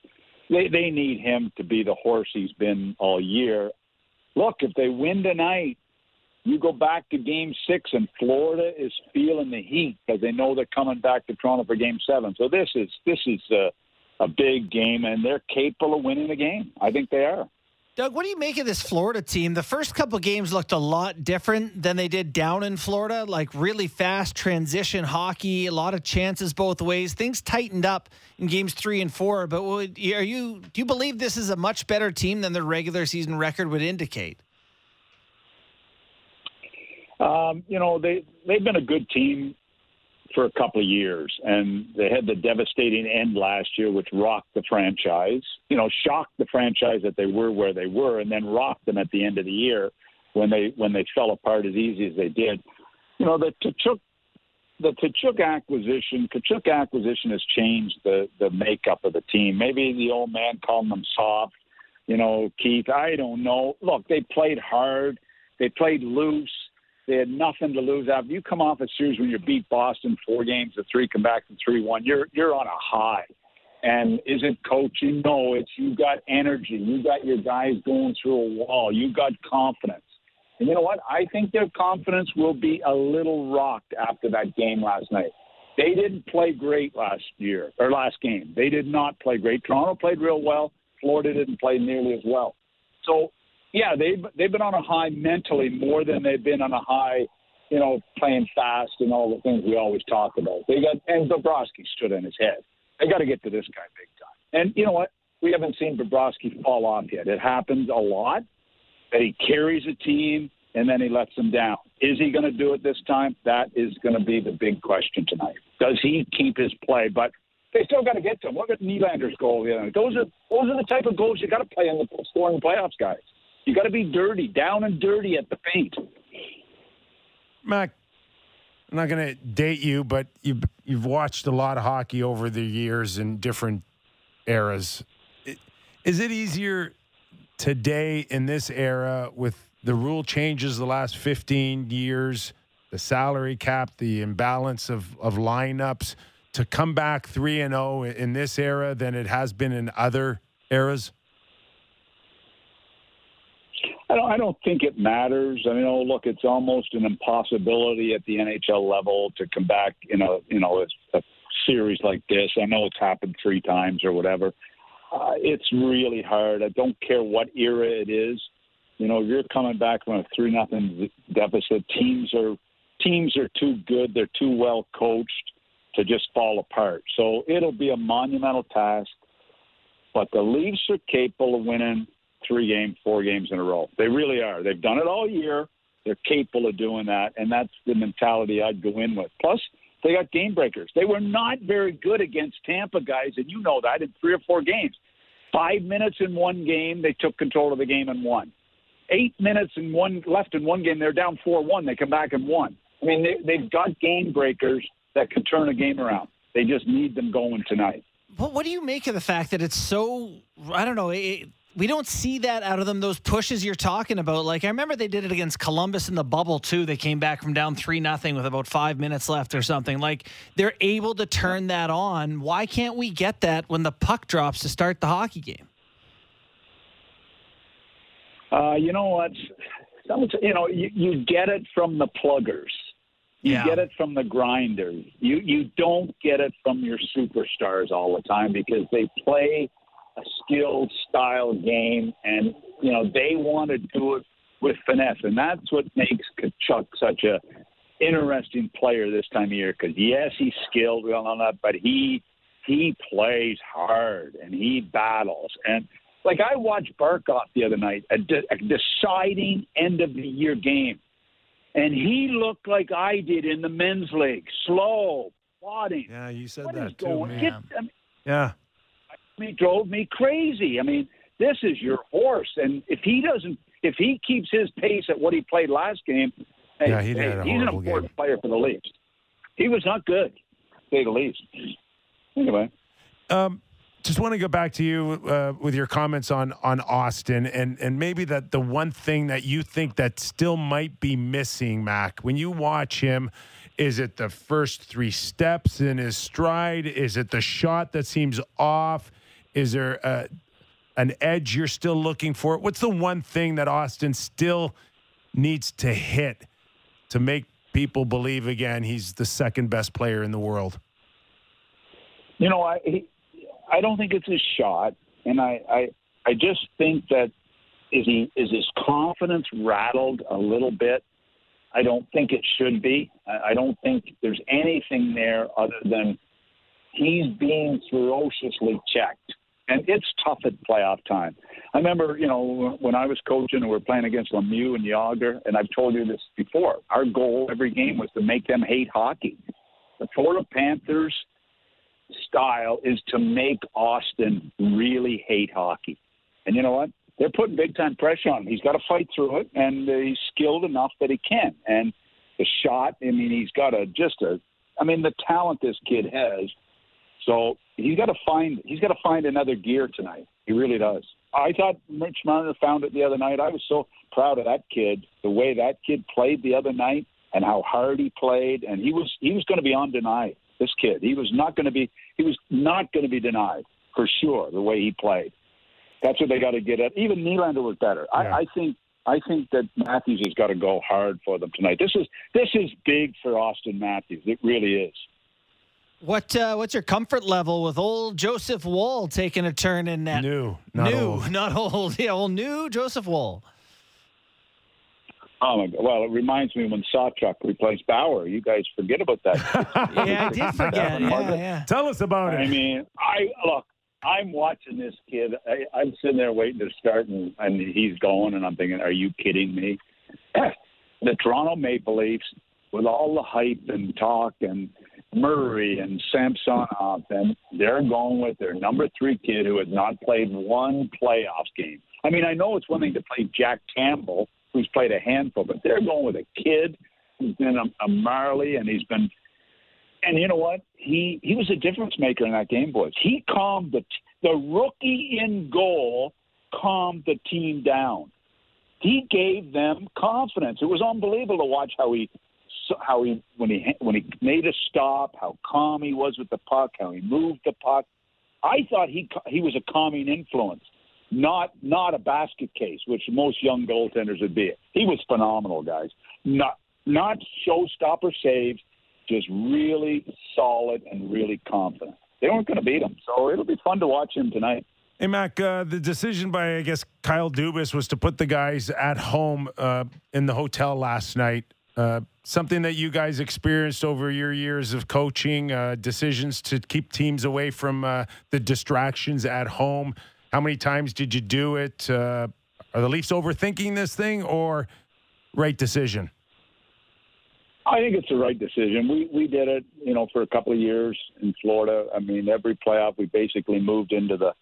They they need him to be the horse he's been all year. Look, if they win tonight, you go back to Game Six, and Florida is feeling the heat because they know they're coming back to Toronto for Game Seven. So this is this is a, a big game, and they're capable of winning the game. I think they are. Doug, what do you make of this Florida team? The first couple games looked a lot different than they did down in Florida, like really fast transition hockey, a lot of chances both ways. Things tightened up in games three and four. But would, are you do you believe this is a much better team than their regular season record would indicate? Um, you know, they they've been a good team for a couple of years, and they had the devastating end last year, which rocked the franchise. You know, shocked the franchise that they were where they were, and then rocked them at the end of the year when they when they fell apart as easy as they did. You know, the Tkachuk the Tkachuk acquisition, Tkachuk acquisition has changed the the makeup of the team. Maybe the old man calling them soft. You know, Keith. I don't know. Look, they played hard. They played loose they had nothing to lose. After you come off a series when you beat Boston four games to three, come back to three one, you're you're on a high. And is it coaching? No, it's you got energy. You got your guys going through a wall. You got confidence. And you know what? I think their confidence will be a little rocked after that game last night. They didn't play great last year or last game. They did not play great. Toronto played real well. Florida didn't play nearly as well. So yeah, they've they've been on a high mentally more than they've been on a high, you know, playing fast and all the things we always talk about. They got and Bobrovsky stood on his head. They got to get to this guy big time. And you know what? We haven't seen Bobrovsky fall off yet. It happens a lot that he carries a team and then he lets them down. Is he going to do it this time? That is going to be the big question tonight. Does he keep his play? But they still got to get to him. Look at Nylander's goal night. Those are those are the type of goals you got to play in the scoring playoffs, guys. You got to be dirty, down and dirty at the paint. Mac, I'm not going to date you, but you've you've watched a lot of hockey over the years in different eras. Is it easier today in this era with the rule changes the last 15 years, the salary cap, the imbalance of, of lineups to come back 3 and 0 in this era than it has been in other eras? I don't, I don't think it matters. I mean, oh, look, it's almost an impossibility at the NHL level to come back in a you know a, a series like this. I know it's happened three times or whatever. Uh, it's really hard. I don't care what era it is. You know, you're coming back from a three nothing deficit, teams are teams are too good. They're too well coached to just fall apart. So it'll be a monumental task. But the Leafs are capable of winning three games, four games in a row. They really are. They've done it all year. They're capable of doing that, and that's the mentality I'd go in with. Plus, they got game breakers. They were not very good against Tampa guys, and you know that in three or four games. Five minutes in one game, they took control of the game and won. Eight minutes in one left in one game, they're down four one. They come back and won. I mean, they, they've got game breakers that can turn a game around. They just need them going tonight. But what do you make of the fact that it's so? I don't know. It, we don't see that out of them. Those pushes you're talking about, like I remember they did it against Columbus in the bubble too. They came back from down three nothing with about five minutes left or something. Like they're able to turn that on. Why can't we get that when the puck drops to start the hockey game? Uh, you know what? You know, you, you get it from the pluggers. You Yeah. get it from the grinders. You you don't get it from your superstars all the time because they play a skilled style game, and you know they want to do it with finesse, and that's what makes Tkachuk such a interesting player this time of year. Because yes, he's skilled, we all know that, but he he plays hard and he battles. And like I watched Barkov the other night, a, de- a deciding end of the year game, and he looked like I did in the men's league, slow, plodding. Yeah, you said What that too. man. Get, I mean, Yeah. Mean, drove me crazy. I mean, this is your horse, and if he doesn't, if he keeps his pace at what he played last game, hey, Yeah, he hey, he's an important player for the Leafs. He was not good, to say the least. Anyway, Um, just want to go back to you uh, with your comments on on Austin and and maybe that the one thing that you think that still might be missing, Mac, when you watch him. Is it the first three steps in his stride? Is it the shot that seems off? Is there a, an edge you're still looking for? What's the one thing that Austin still needs to hit to make people believe again he's the second best player in the world? you know, I I don't think it's his shot, and I I I just think that is he is his confidence rattled a little bit? I don't think it should be. I, I don't think there's anything there other than he's being ferociously checked. And it's tough at playoff time. I remember, you know, when I was coaching and we are playing against Lemieux and Jagr, and I've told you this before, our goal every game was to make them hate hockey. The Florida Panthers style is to make Austin really hate hockey. And you know what? They're putting big time pressure on him. He's got to fight through it, and he's skilled enough that he can. And the shot, I mean, he's got a just a, I mean, the talent this kid has so he's got to find he's got to find another gear tonight. He really does. I thought Mitch Marner found it the other night. I was so proud of that kid, the way that kid played the other night, and how hard he played. And he was he was going to be undenied. This kid, he was not going to be he was not going to be denied for sure. The way he played, that's what they got to get at. Even Nylander was better. Yeah. I, I think I think that Matthews has got to go hard for them tonight. This is this is big for Austin Matthews. It really is. What uh, what's your comfort level with old Joseph Woll taking a turn in that new, not new, old. not old, yeah, old new Joseph Woll. Oh my God! Well, it reminds me when Sawchuk replaced Bower. You guys forget about that. yeah, I did forget. yeah, yeah. Tell us about it. I mean, I look. I'm watching this kid. I, I'm sitting there waiting to start, and, and he's going, and I'm thinking, "Are you kidding me?" the Toronto Maple Leafs, with all the hype and talk and Murray and Samsonov, and they're going with their number three kid who has not played one playoff game. I mean, I know it's one thing to play Jack Campbell, who's played a handful, but they're going with a kid who's been a, a Marley, and he's been. And you know what? He he was a difference maker in that game, boys. He calmed the the rookie in goal, calmed the team down. He gave them confidence. It was unbelievable to watch how he how he when he when he made a stop, how calm he was with the puck, how he moved the puck. I thought he he was a calming influence, not not a basket case, which most young goaltenders would be. He was phenomenal, guys. Not not showstopper saves, just really solid and really confident. They weren't going to beat him, so it'll be fun to watch him tonight. Hey, Mac, uh, the decision by, I guess, Kyle Dubas was to put the guys at home uh, in the hotel last night. Uh, something that you guys experienced over your years of coaching, uh, decisions to keep teams away from uh, the distractions at home. How many times did you do it? Uh, are the Leafs overthinking this thing or right decision? I think it's the right decision. We we did it, you know, for a couple of years in Florida. I mean, every playoff we basically moved into the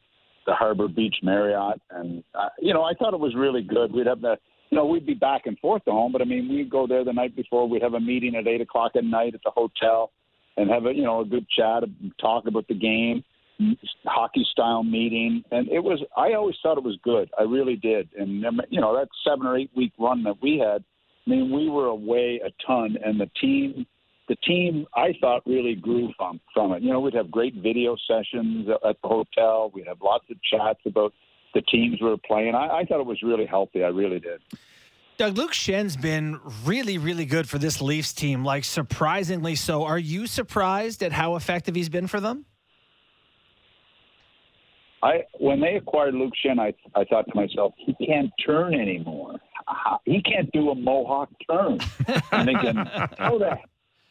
the Harbor Beach Marriott, and uh, you know, I thought it was really good. We'd have the you know, we'd be back and forth to home, but I mean, we'd go there the night before. We'd have a meeting at eight o'clock at night at the hotel, and have a you know a good chat, talk about the game, hockey style meeting, and it was. I always thought it was good. I really did, and you know that seven or eight week run that we had. I mean, we were away a ton, and the team, the team, I thought really grew from from it. You know, we'd have great video sessions at the hotel. We'd have lots of chats about the teams were playing. I, I thought it was really healthy. I really did. Doug, Luke Schenn's been really, really good for this Leafs team, like surprisingly so. Are you surprised at how effective he's been for them? I when they acquired Luke Schenn, I I thought to myself, he can't turn anymore. He can't do a mohawk turn. I'm thinking, how the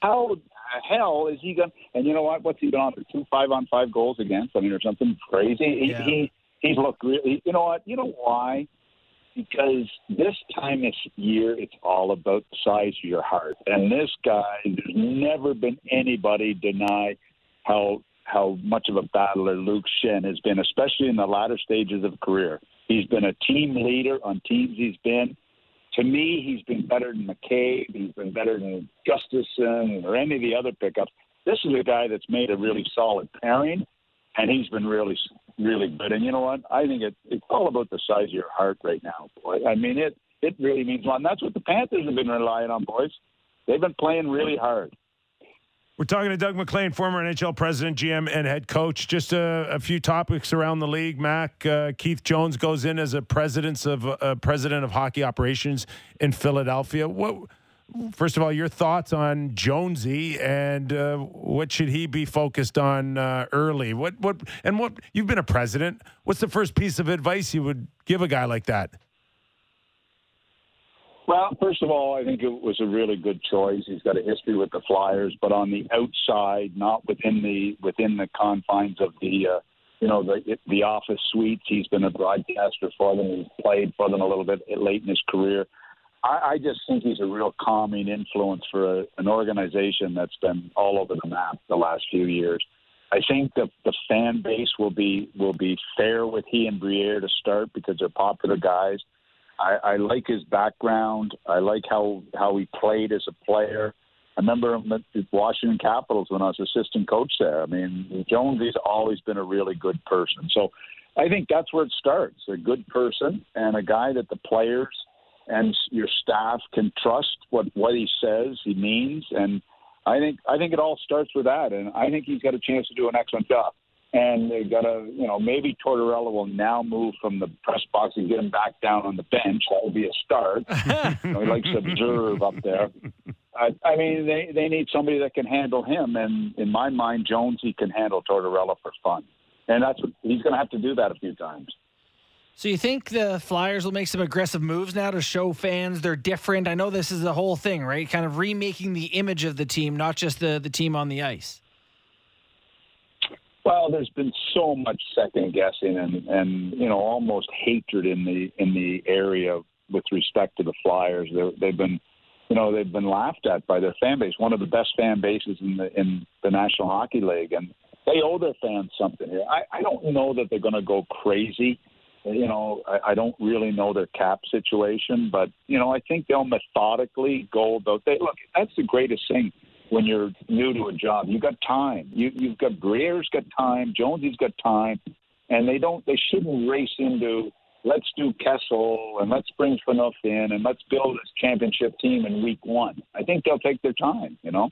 how the hell is he going? And you know what? What's he been on for two five on five goals against? I mean, or something crazy. He, yeah. he he's looked really. You know what? You know why? Because this time this year, it's all about the size of your heart. And this guy, there's never been anybody deny how how much of a battler Luke Schenn has been, especially in the latter stages of career. He's been a team leader on teams he's been. To me, he's been better than McCabe. He's been better than Gustafsson or any of the other pickups. This is a guy that's made a really solid pairing, and he's been really really good. And you know what? I think it, it's all about the size of your heart right now, boy. I mean, it it really means a lot. And that's what the Panthers have been relying on, boys. They've been playing really hard. We're talking to Doug MacLean, former NHL president, GM, and head coach. Just a, a few topics around the league. Mac uh, Keith Jones goes in as a president of uh, president of hockey operations in Philadelphia. What? First of all, your thoughts on Jonesy and uh, what should he be focused on uh, early? What what and what you've been a president. What's the first piece of advice you would give a guy like that? Well, first of all, I think it was a really good choice. He's got a history with the Flyers, but on the outside, not within the within the confines of the uh, you know the the office suites. He's been a broadcaster for them. He's played for them a little bit late in his career. I, I just think he's a real calming influence for a, an organization that's been all over the map the last few years. I think the the fan base will be will be fair with he and Briere to start because they're popular guys. I, I like his background. I like how how he played as a player. I remember him at the Washington Capitals when I was assistant coach there. I mean, Jonesy's always been a really good person. So I think that's where it starts. A good person and a guy that the players and your staff can trust what what he says he means and I think I think it all starts with that and I think he's got a chance to do an excellent job and they got to, you know, maybe Tortorella will now move from the press box and get him back down on the bench. That would be a start. you know, he likes to observe up there. I, I mean, they they need somebody that can handle him, and in my mind, Jones he can handle Tortorella for fun, and that's what he's going to have to do that a few times. So you think the Flyers will make some aggressive moves now to show fans they're different? I know this is the whole thing, right? Kind of remaking the image of the team, not just the the team on the ice. Well, there's been so much second guessing and and you know almost hatred in the in the area with respect to the Flyers. They're, they've been you know they've been laughed at by their fan base, one of the best fan bases in the in the National Hockey League, and they owe their fans something here. I, I don't know that they're going to go crazy. You know, I, I don't really know their cap situation, but you know, I think they'll methodically go about. They look. That's the greatest thing when you're new to a job. You got time. You you've got Briere's got time. Jonesy's got time, and they don't. They shouldn't race into let's do Kessel and let's bring Phaneuf in and let's build this championship team in week one. I think they'll take their time. You know.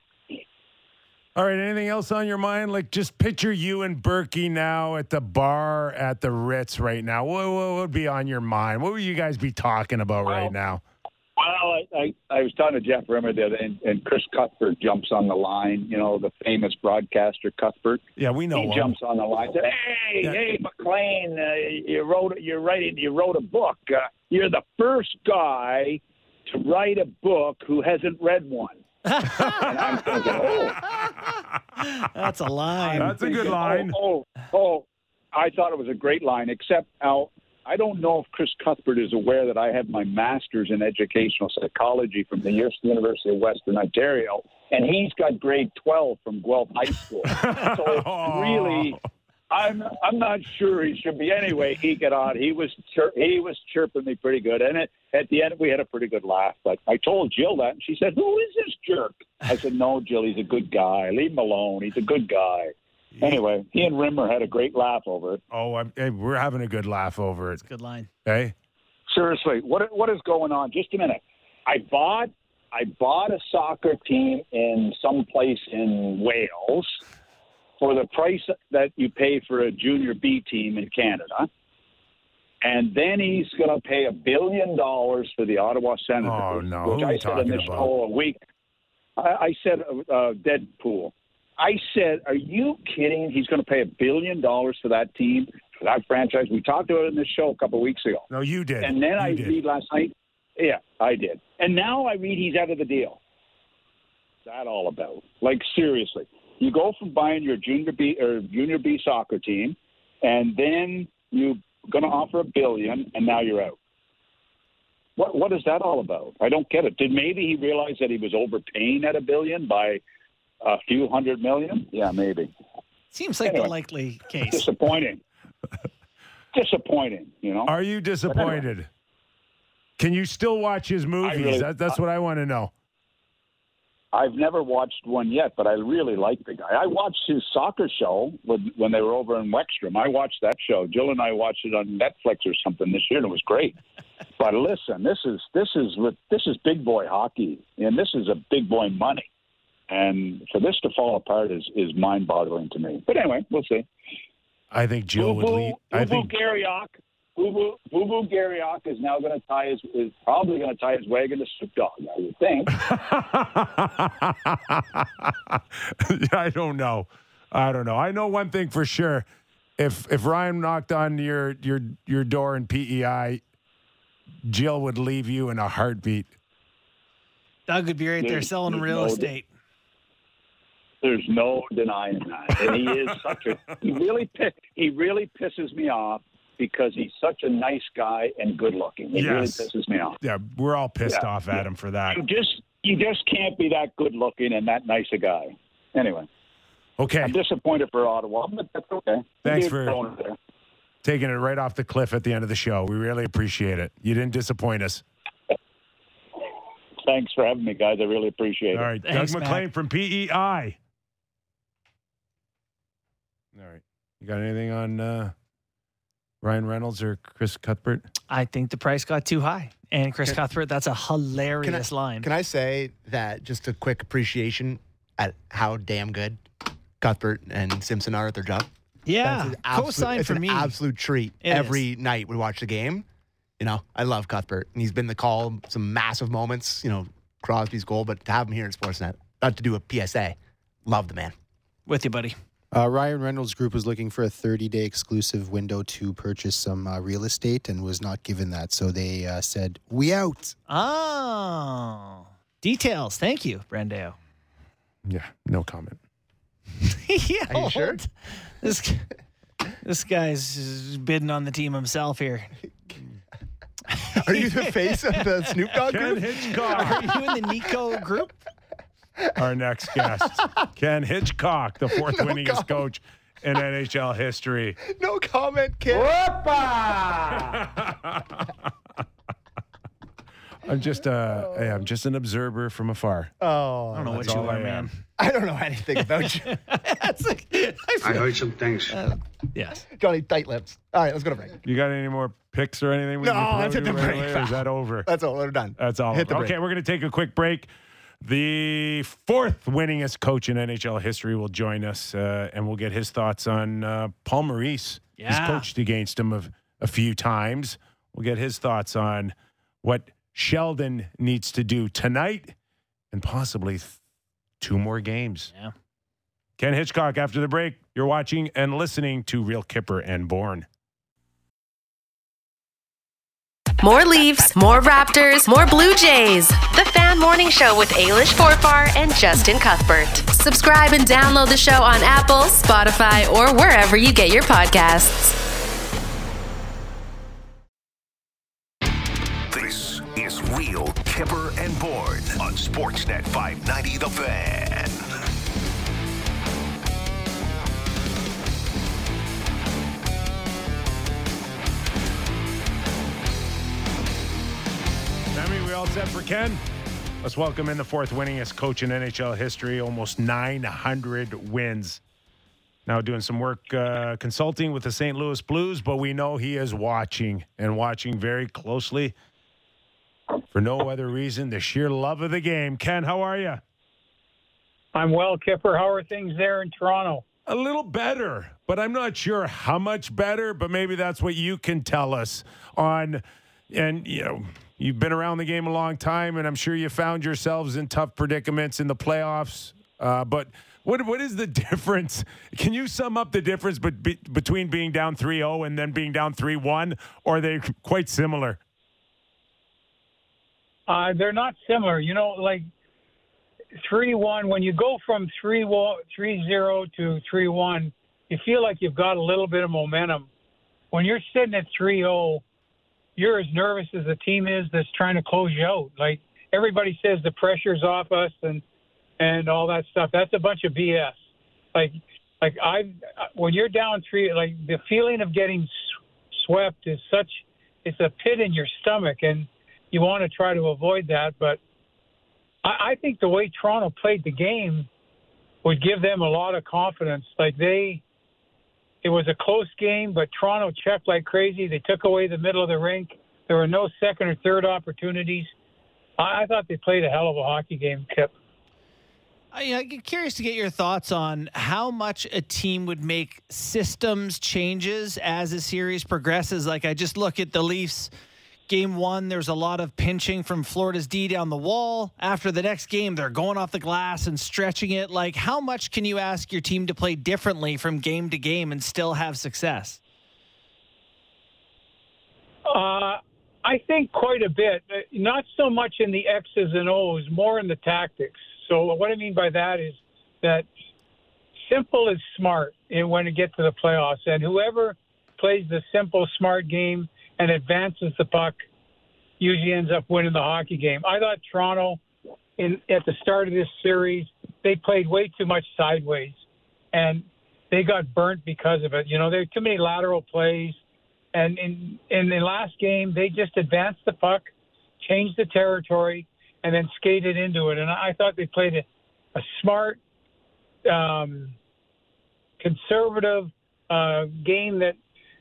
All right. Anything else on your mind? Like, just picture you and Berkey now at the bar at the Ritz right now. What, what would be on your mind? What would you guys be talking about well, right now? Well, I, I, I was talking to Jeff Rimer the other, and, and Chris Cuthbert jumps on the line. You know, the famous broadcaster Cuthbert. Yeah, we know. He him. jumps on the line. Said, "Hey, yeah. hey, MacLean, uh, you wrote, you're writing, you wrote a book. Uh, you're the first guy to write a book who hasn't read one." And I'm thinking, oh, that's a line. That's thinking, a good oh, line. Oh, oh, oh, I thought it was a great line, except Al, I don't know if Chris Cuthbert is aware that I have my master's in educational psychology from the University of Western Ontario, and he's got grade 12 from Guelph High School. so it's really, I'm I'm not sure he should be. Anyway, he got on. He was chir- he was chirping me pretty good, and it, at the end we had a pretty good laugh. But I told Jill that, and she said, "Who is this jerk?" I said, "No, Jill, he's a good guy. Leave him alone. He's a good guy." Anyway, he and Rimer had a great laugh over it. Oh, I'm, hey, we're having a good laugh over it. It's a good line. Hey, seriously, what what is going on? Just a minute. I bought I bought a soccer team in some place in Wales for the price that you pay for a junior B team in Canada. And then he's going to pay a billion dollars for the Ottawa Senators, oh, no. which I said in this whole week. I, I said uh, Deadpool. I said, "Are you kidding? He's going to pay a billion dollars for that team, for that franchise." We talked about it in this show a couple of weeks ago. No, you did. And then you I did. read last night. Yeah, I did. And now I read he's out of the deal. What's that all about? Like seriously, you go from buying your junior B or junior B soccer team, and then you're going to offer a billion, and now you're out. What what is that all about? I don't get it. Did maybe he realize that he was overpaying at a billion by a few hundred million? Yeah, maybe. Seems like anyway, the likely case. Disappointing. disappointing, you know. Are you disappointed? Anyway. Can you still watch his movies? Really, that, that's what I want to know. I've never watched one yet, but I really like the guy. I watched his soccer show when, when they were over in Wrexham. I watched that show. Jill and I watched it on Netflix or something this year, and it was great. but listen, this is this is this is big boy hockey, and this is a big boy money. And for this to fall apart is is mind boggling to me. But anyway, we'll see. I think Jill Boo-boo, would lead. I think Garriock, Boo Boo Boo Boo Garriock is now going to tie his is probably going to tie his wagon to Snoop Dogg. I would think. I don't know. I don't know. I know one thing for sure. If if Ryan knocked on your your your door in PEI, Jill would leave you in a heartbeat. Doug would be right there There's- selling there's real no- estate. There's no denying that, and he is such a. He really pi- he really pisses me off because he's such a nice guy and good looking. It really pisses me off. Yeah, we're all pissed Yeah, off at him for that. You just you just can't be that good looking and that nice a guy. Anyway, Okay, I'm disappointed for Ottawa, but that's okay. Thanks for- thrown it there. taking it right off the cliff at the end of the show. We really appreciate it. You didn't disappoint us. Thanks for having me, guys. I really appreciate it. All right. Thanks, Doug Mac. MacLean from PEI. All right, you got anything on uh, Ryan Reynolds or Chris Cuthbert? I think the price got too high. And Chris Cuthbert, that's a hilarious line. Can I say that just a quick appreciation at how damn good Cuthbert and Simpson are at their job? yeah, absolute- co-sign for an me. absolute treat It every night we watch the game. You know, I love Cuthbert, and he's been the call some massive moments. You know, Crosby's goal, but to have him here in Sportsnet, not to do a PSA, love the man. With you, buddy. Uh, Ryan Reynolds Group was looking for a 30 day exclusive window to purchase some uh, real estate and was not given that. So they uh, said, We out. Oh, details. Thank you, Brandeo. Yeah, no comment. yeah, Are you sure? This this guy's bidding on the team himself here. Are you the face of the Snoop Dogg Ken group? Hitchcock, Are you in the Nico group? our next guest. Ken Hitchcock, the fourth No winningest comment. coach in NHL history. No comment, kid. I'm just uh, hey, I'm just an observer from afar. Oh, I don't know what you are, I man. I don't know anything about you, That's like, I I heard some things. yes. Johnny Tight Lips. All right, let's go to break. You got any more picks or anything? we No, can let's hit the right break, away, Is that over? That's all. We're done. That's all. Hit the break. okay, we're going to take a quick break. The fourth winningest coach in NHL history will join us, uh, and we'll get his thoughts on uh, Paul Maurice. He's Yeah. coached against him a, a few times. We'll get his thoughts on what Sheldon needs to do tonight and possibly th- two more games. Yeah. Ken Hitchcock, after the break, you're watching and listening to Real Kyper and Bourne. More Leafs, more Raptors, more Blue Jays. The Fan Morning Show with Ailish Forfar and Justin Cuthbert. Subscribe and download the show on Apple, Spotify, or wherever you get your podcasts. This is Real Kyper and Bourne on Sportsnet 590 The Fan. We all set for Ken? Let's welcome in the fourth winningest coach in NHL history, almost 900 wins. Now doing some work uh, consulting with the St. Louis Blues, but we know he is watching and watching very closely for no other reason the sheer love of the game. Ken, how are you? I'm well, Kyper. How are things there in Toronto? A little better, but I'm not sure how much better, but maybe that's what you can tell us on and you know, you've been around the game a long time and I'm sure you found yourselves in tough predicaments in the playoffs. Uh, but what what is the difference? Can you sum up the difference but be, between being down 3-0 and then being down 3-1 or are they quite similar? Uh, they're not similar. You know, like three one. When you go from three one, three zero to three one, you feel like you've got a little bit of momentum. When you're sitting at three zero, you're as nervous as the team is that's trying to close you out. Like everybody says, the pressure's off us and and all that stuff. That's a bunch of BS. Like like I when you're down three, like the feeling of getting swept is such. It's a pit in your stomach and you want to try to avoid that. But I, I think the way Toronto played the game would give them a lot of confidence. Like they, it was a close game, but Toronto checked like crazy. They took away the middle of the rink. There were no second or third opportunities. I, I thought they played a hell of a hockey game, Kip. I, I'm curious to get your thoughts on how much a team would make systems changes as the series progresses. Like I just look at the Leafs. Game one, there's a lot of pinching from Florida's D down the wall. After the next game, they're going off the glass and stretching it. Like, how much can you ask your team to play differently from game to game and still have success? Uh, I think quite a bit. Uh, Not so much in the X's and O's, more in the tactics. So what I mean by that is that simple is smart when it gets to the playoffs, and whoever plays the simple, smart game and advances the puck usually ends up winning the hockey game. I thought Toronto, in at the start of this series, they played way too much sideways, and they got burnt because of it. You know, there were too many lateral plays, and in in the last game, they just advanced the puck, changed the territory, and then skated into it. And I thought they played a, a smart, um, conservative uh, game that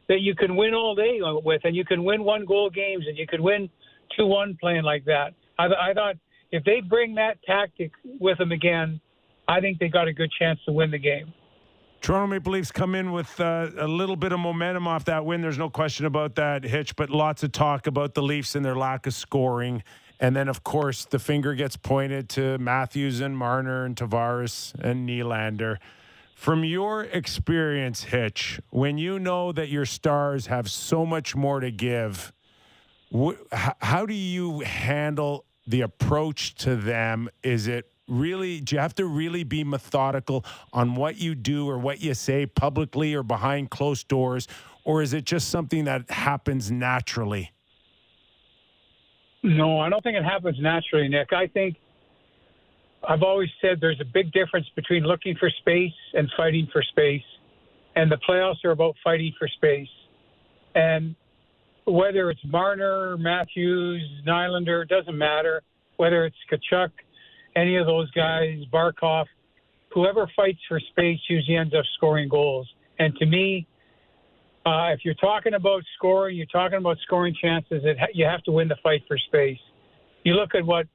that you can win all day with, and you can win one goal games, and you could win two one playing like that. I, I thought if they bring that tactic with them again, I think they got a good chance to win the game. Toronto Maple Leafs come in with uh, a little bit of momentum off that win. There's no question about that, Hitch, but lots of talk about the Leafs and their lack of scoring. And then, of course, the finger gets pointed to Matthews and Marner and Tavares and Nylander. From your experience, Hitch, when you know that your stars have so much more to give, wh- how do you handle the approach to them? Is it really, do you have to really be methodical on what you do or what you say publicly or behind closed doors? Or is it just something that happens naturally? No, I don't think it happens naturally, Nick. I think I've always said there's a big difference between looking for space and fighting for space. And the playoffs are about fighting for space. And whether it's Marner, Matthews, Nylander, it doesn't matter. Whether it's Tkachuk, any of those guys, Barkov, whoever fights for space usually ends up scoring goals. And to me, uh, if you're talking about scoring, you're talking about scoring chances. It you have to win the fight for space. You look at what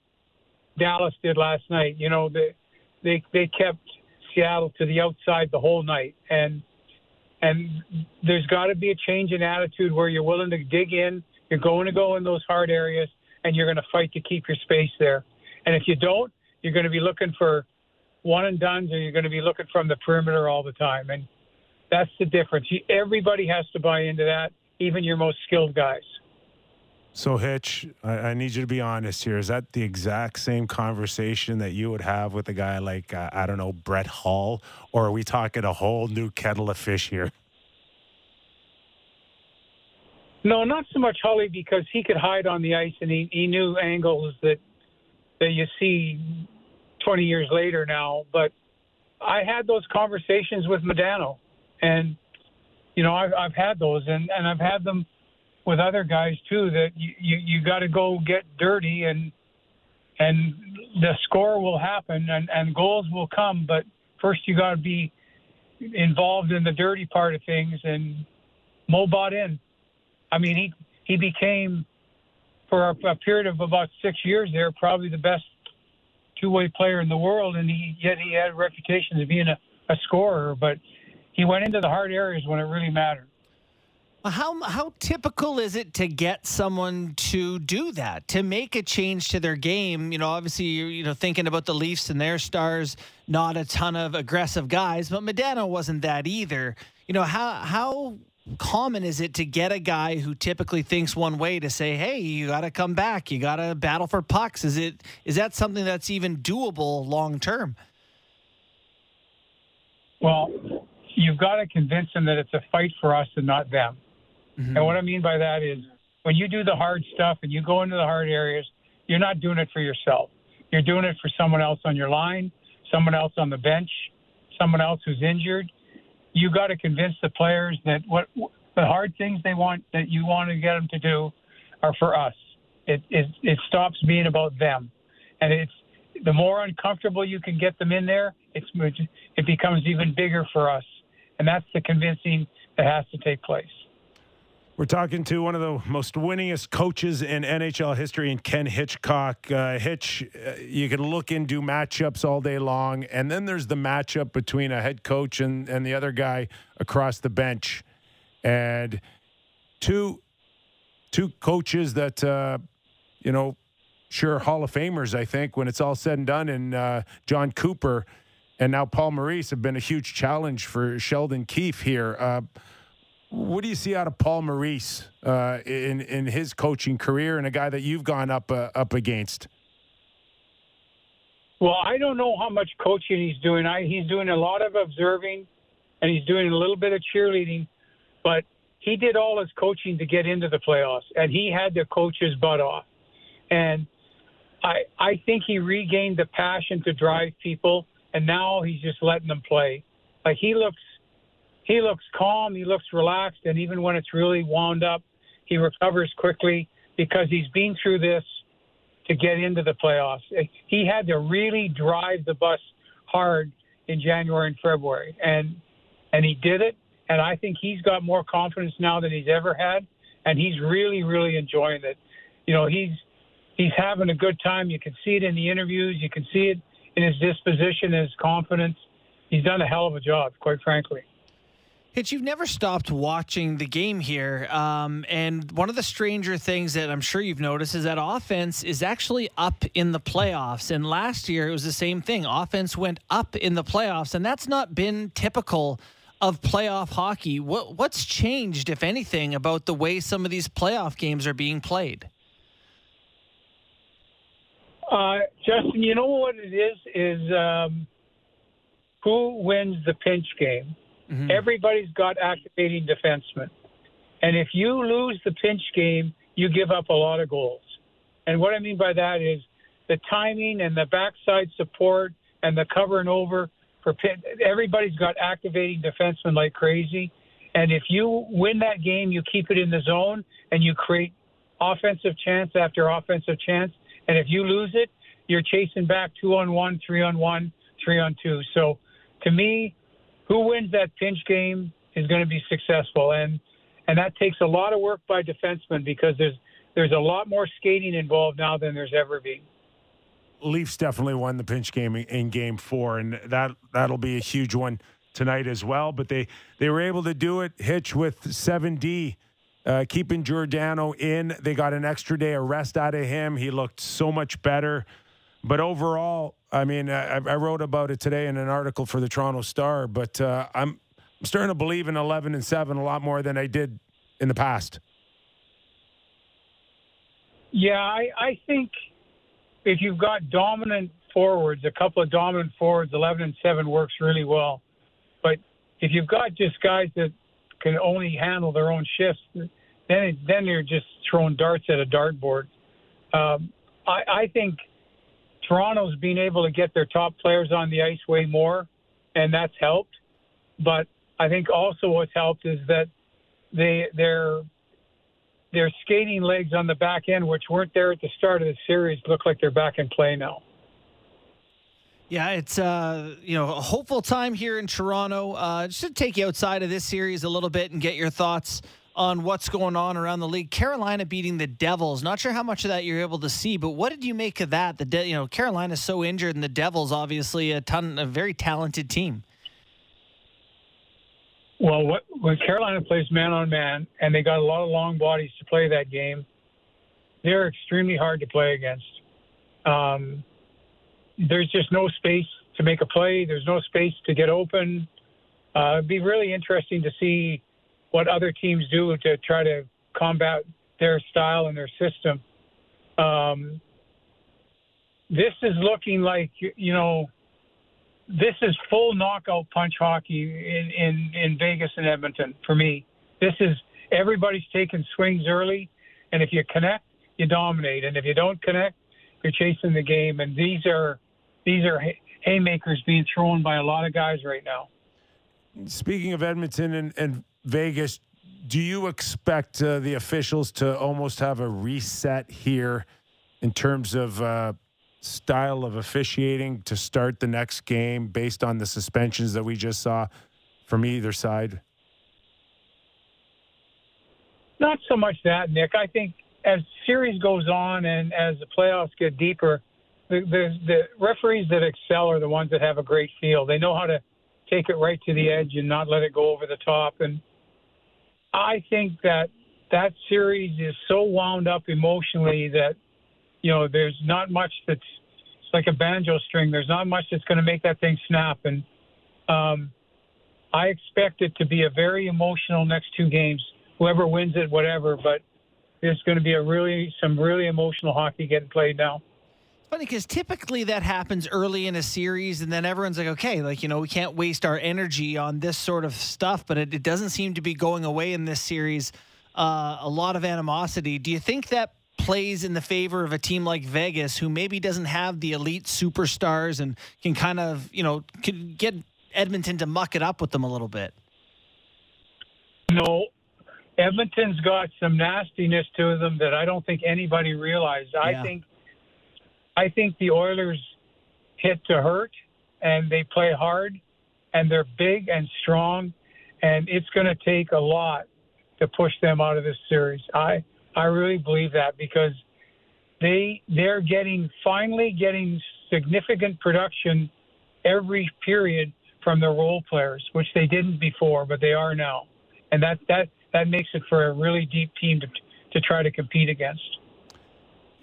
Dallas did last night. You know, they they they kept Seattle to the outside the whole night, and and there's got to be a change in attitude where you're willing to dig in. You're going to go in those hard areas, and you're going to fight to keep your space there. And if you don't, you're going to be looking for one and dones, or you're going to be looking from the perimeter all the time. And that's the difference. Everybody has to buy into that, even your most skilled guys. So, Hitch, I, I need you to be honest here. Is that the exact same conversation that you would have with a guy like, uh, I don't know, Brett Hull? Or are we talking a whole new kettle of fish here? No, not so much Hully because he could hide on the ice and he, he knew angles that that you see 20 years later now. But I had those conversations with Modano, and you know I've I've had those, and and I've had them with other guys too. That you you, you got to go get dirty, and and the score will happen, and and goals will come, but first you got to be involved in the dirty part of things, and Mo bought in. I mean, he he became for a, a period of about six years there probably the best two-way player in the world, and he yet he had a reputation as being a, a scorer, but he went into the hard areas when it really mattered. How how typical is it to get someone to do that to make a change to their game? You know, obviously you're you know thinking about the Leafs and their stars, not a ton of aggressive guys, but Modano wasn't that either. You know how how common is it to get a guy who typically thinks one way to say, "Hey, you got to come back. You got to battle for pucks." Is it is that something that's even doable long term? Well, you've got to convince them that it's a fight for us and not them. Mm-hmm. And what I mean by that is when you do the hard stuff and you go into the hard areas, you're not doing it for yourself. You're doing it for someone else on your line, someone else on the bench, someone else who's injured. You got to convince the players that what the hard things they want that you want to get them to do are for us. It it, it stops being about them, and it's the more uncomfortable you can get them in there, it's it becomes even bigger for us, and that's the convincing that has to take place. We're talking to one of the most winningest coaches in NHL history, and Ken Hitchcock. Uh, Hitch, uh, you can look into matchups all day long, and then there's the matchup between a head coach and, and the other guy across the bench, and two two coaches that uh, you know, sure Hall of Famers. I think when it's all said and done, and uh, Jon Cooper and now Paul Maurice have been a huge challenge for Sheldon Keefe here. What do you see out of Paul Maurice uh, in in his coaching career, and a guy that you've gone up uh, up against? Well, I don't know how much coaching he's doing. I, he's doing a lot of observing, and he's doing a little bit of cheerleading. But he did all his coaching to get into the playoffs, and he had to coach his butt off. And I I think he regained the passion to drive people, and now he's just letting them play. Like he looks he looks calm, he looks relaxed, and even when it's really wound up, he recovers quickly because he's been through this to get into the playoffs. He had to really drive the bus hard in January and February, and and he did it. And I think he's got more confidence now than he's ever had, and he's really, really enjoying it. You know, he's he's having a good time. You can see it in the interviews. You can see it in his disposition, his confidence. He's done a hell of a job, quite frankly. Hitch, you've never stopped watching the game here. Um, and one of the stranger things that I'm sure you've noticed is that offense is actually up in the playoffs. And last year it was the same thing. Offense went up in the playoffs, and that's not been typical of playoff hockey. What, what's changed, if anything, about the way some of these playoff games are being played? Uh, Justin, you know what it is? Is um, who wins the pinch game? Mm-hmm. Everybody's got activating defensemen. And if you lose the pinch game, you give up a lot of goals. And what I mean by that is the timing and the backside support and the covering over for pin, everybody's got activating defensemen like crazy. And if you win that game, you keep it in the zone and you create offensive chance after offensive chance. And if you lose it, you're chasing back two on one, three on one, three on two. So to me, who wins that pinch game is going to be successful, and and that takes a lot of work by defensemen because there's there's a lot more skating involved now than there's ever been. Leafs definitely won the pinch game in Game Four, and that that'll be a huge one tonight as well. But they they were able to do it. Hitch with seven D. Uh, keeping Giordano in, they got an extra day of rest out of him. He looked so much better. But overall, I mean, I, I, wrote about it today in an article for the Toronto Star. But uh, I'm, starting to believe in 11 and seven a lot more than I did in the past. Yeah, I, I think if you've got dominant forwards, a couple of dominant forwards, 11 and 7 works really well. But if you've got just guys that can only handle their own shifts, then then you're just throwing darts at a dartboard. Um, I, I think Toronto's been able to get their top players on the ice way more, and that's helped. But I think also what's helped is that they their their skating legs on the back end, which weren't there at the start of the series, look like they're back in play now. Yeah, it's uh, you know a hopeful time here in Toronto. Uh, just to take you outside of this series a little bit and get your thoughts on what's going on around the league. Carolina beating the Devils. Not sure how much of that you're able to see, but what did you make of that? The De- you know Carolina's so injured, and the Devils obviously a ton, a very talented team. Well, what, when Carolina plays man on man, and they got a lot of long bodies to play that game, they're extremely hard to play against. Um, there's just no space to make a play. There's no space to get open. Uh, it'd be really interesting to see what other teams do to try to combat their style and their system. Um, this is looking like you know this is full knockout punch hockey in, in, in Vegas and Edmonton for me. This is everybody's taking swings early, and if you connect, you dominate, and if you don't connect, you're chasing the game. And these are these are haymakers being thrown by a lot of guys right now. Speaking of Edmonton and, and Vegas, do you expect uh, the officials to almost have a reset here in terms of uh, style of officiating to start the next game based on the suspensions that we just saw from either side? Not so much that, Nick. I think as series goes on and as the playoffs get deeper, the, the, the referees that excel are the ones that have a great feel. They know how to take it right to the edge and not let it go over the top. And I think that that series is so wound up emotionally that you know there's not much that's like a banjo string. There's not much that's going to make that thing snap. And um, I expect it to be a very emotional next two games. Whoever wins it, whatever, but there's going to be a really some really emotional hockey getting played now. Funny because typically that happens early in a series, and then everyone's like, okay, like, you know, we can't waste our energy on this sort of stuff, but it, it doesn't seem to be going away in this series. Uh, a lot of animosity. Do you think that plays in the favor of a team like Vegas, who maybe doesn't have the elite superstars and can kind of, you know, can get Edmonton to muck it up with them a little bit? No, Edmonton's got some nastiness to them that I don't think anybody realized. Yeah. I think I think the Oilers hit to hurt and they play hard and they're big and strong and it's going to take a lot to push them out of this series. I I really believe that because they they're getting finally getting significant production every period from their role players, which they didn't before, but they are now. And that that that makes it for a really deep team to to try to compete against.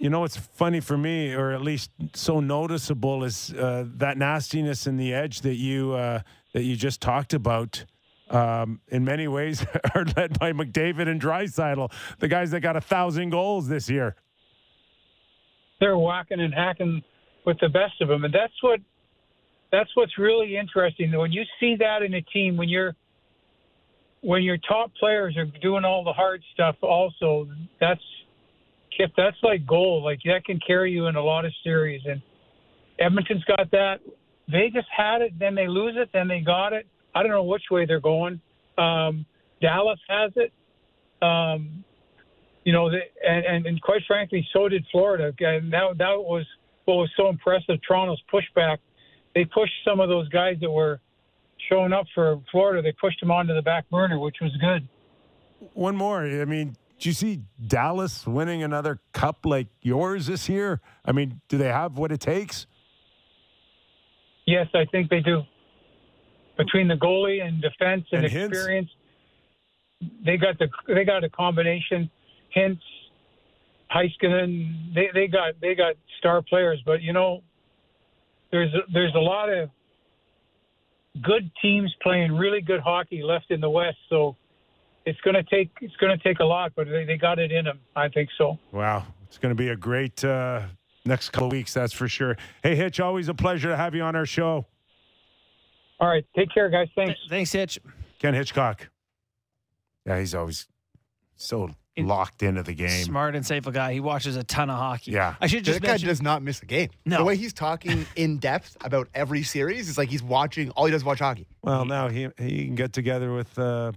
You know what's funny for me, or at least so noticeable, is uh, that nastiness and the edge that you uh, that you just talked about. Um, in many ways, are led by McDavid and Draisaitl, the guys that got a thousand goals this year. They're whacking and hacking with the best of them, and that's what that's what's really interesting. When you see that in a team, when you're when your top players are doing all the hard stuff, also that's Kip, that's like gold. Like that can carry you in a lot of series. And Edmonton's got that. Vegas had it, then they lose it, then they got it. I don't know which way they're going. Um, Dallas has it. Um, you know, they, and, and and quite frankly, so did Florida. And that that was what was so impressive. Toronto's pushback. They pushed some of those guys that were showing up for Florida. They pushed them onto the back burner, which was good. One more. I mean, do you see Dallas winning another cup like yours this year? I mean, do they have what it takes? Yes, I think they do. Between the goalie and defense and, And experience, they got the they got a combination. Hintz, Heiskanen, they they got they got star players. But you know, there's there's a lot of good teams playing really good hockey left in the West. So it's going to take it's going to take a lot, but they, they got it in them. I think so. Wow, it's going to be a great uh, next couple of weeks, that's for sure. Hey, Hitch, always a pleasure to have you on our show. All right, take care, guys. Thanks. Thanks, Hitch. Ken Hitchcock. Yeah, he's always so locked into the game. Smart, and insightful guy. He watches a ton of hockey. Yeah. I should just that guy does not miss a game. No. The way he's talking in depth about every series is like he's watching. All he does is watch hockey. Well, now he he can get together with uh,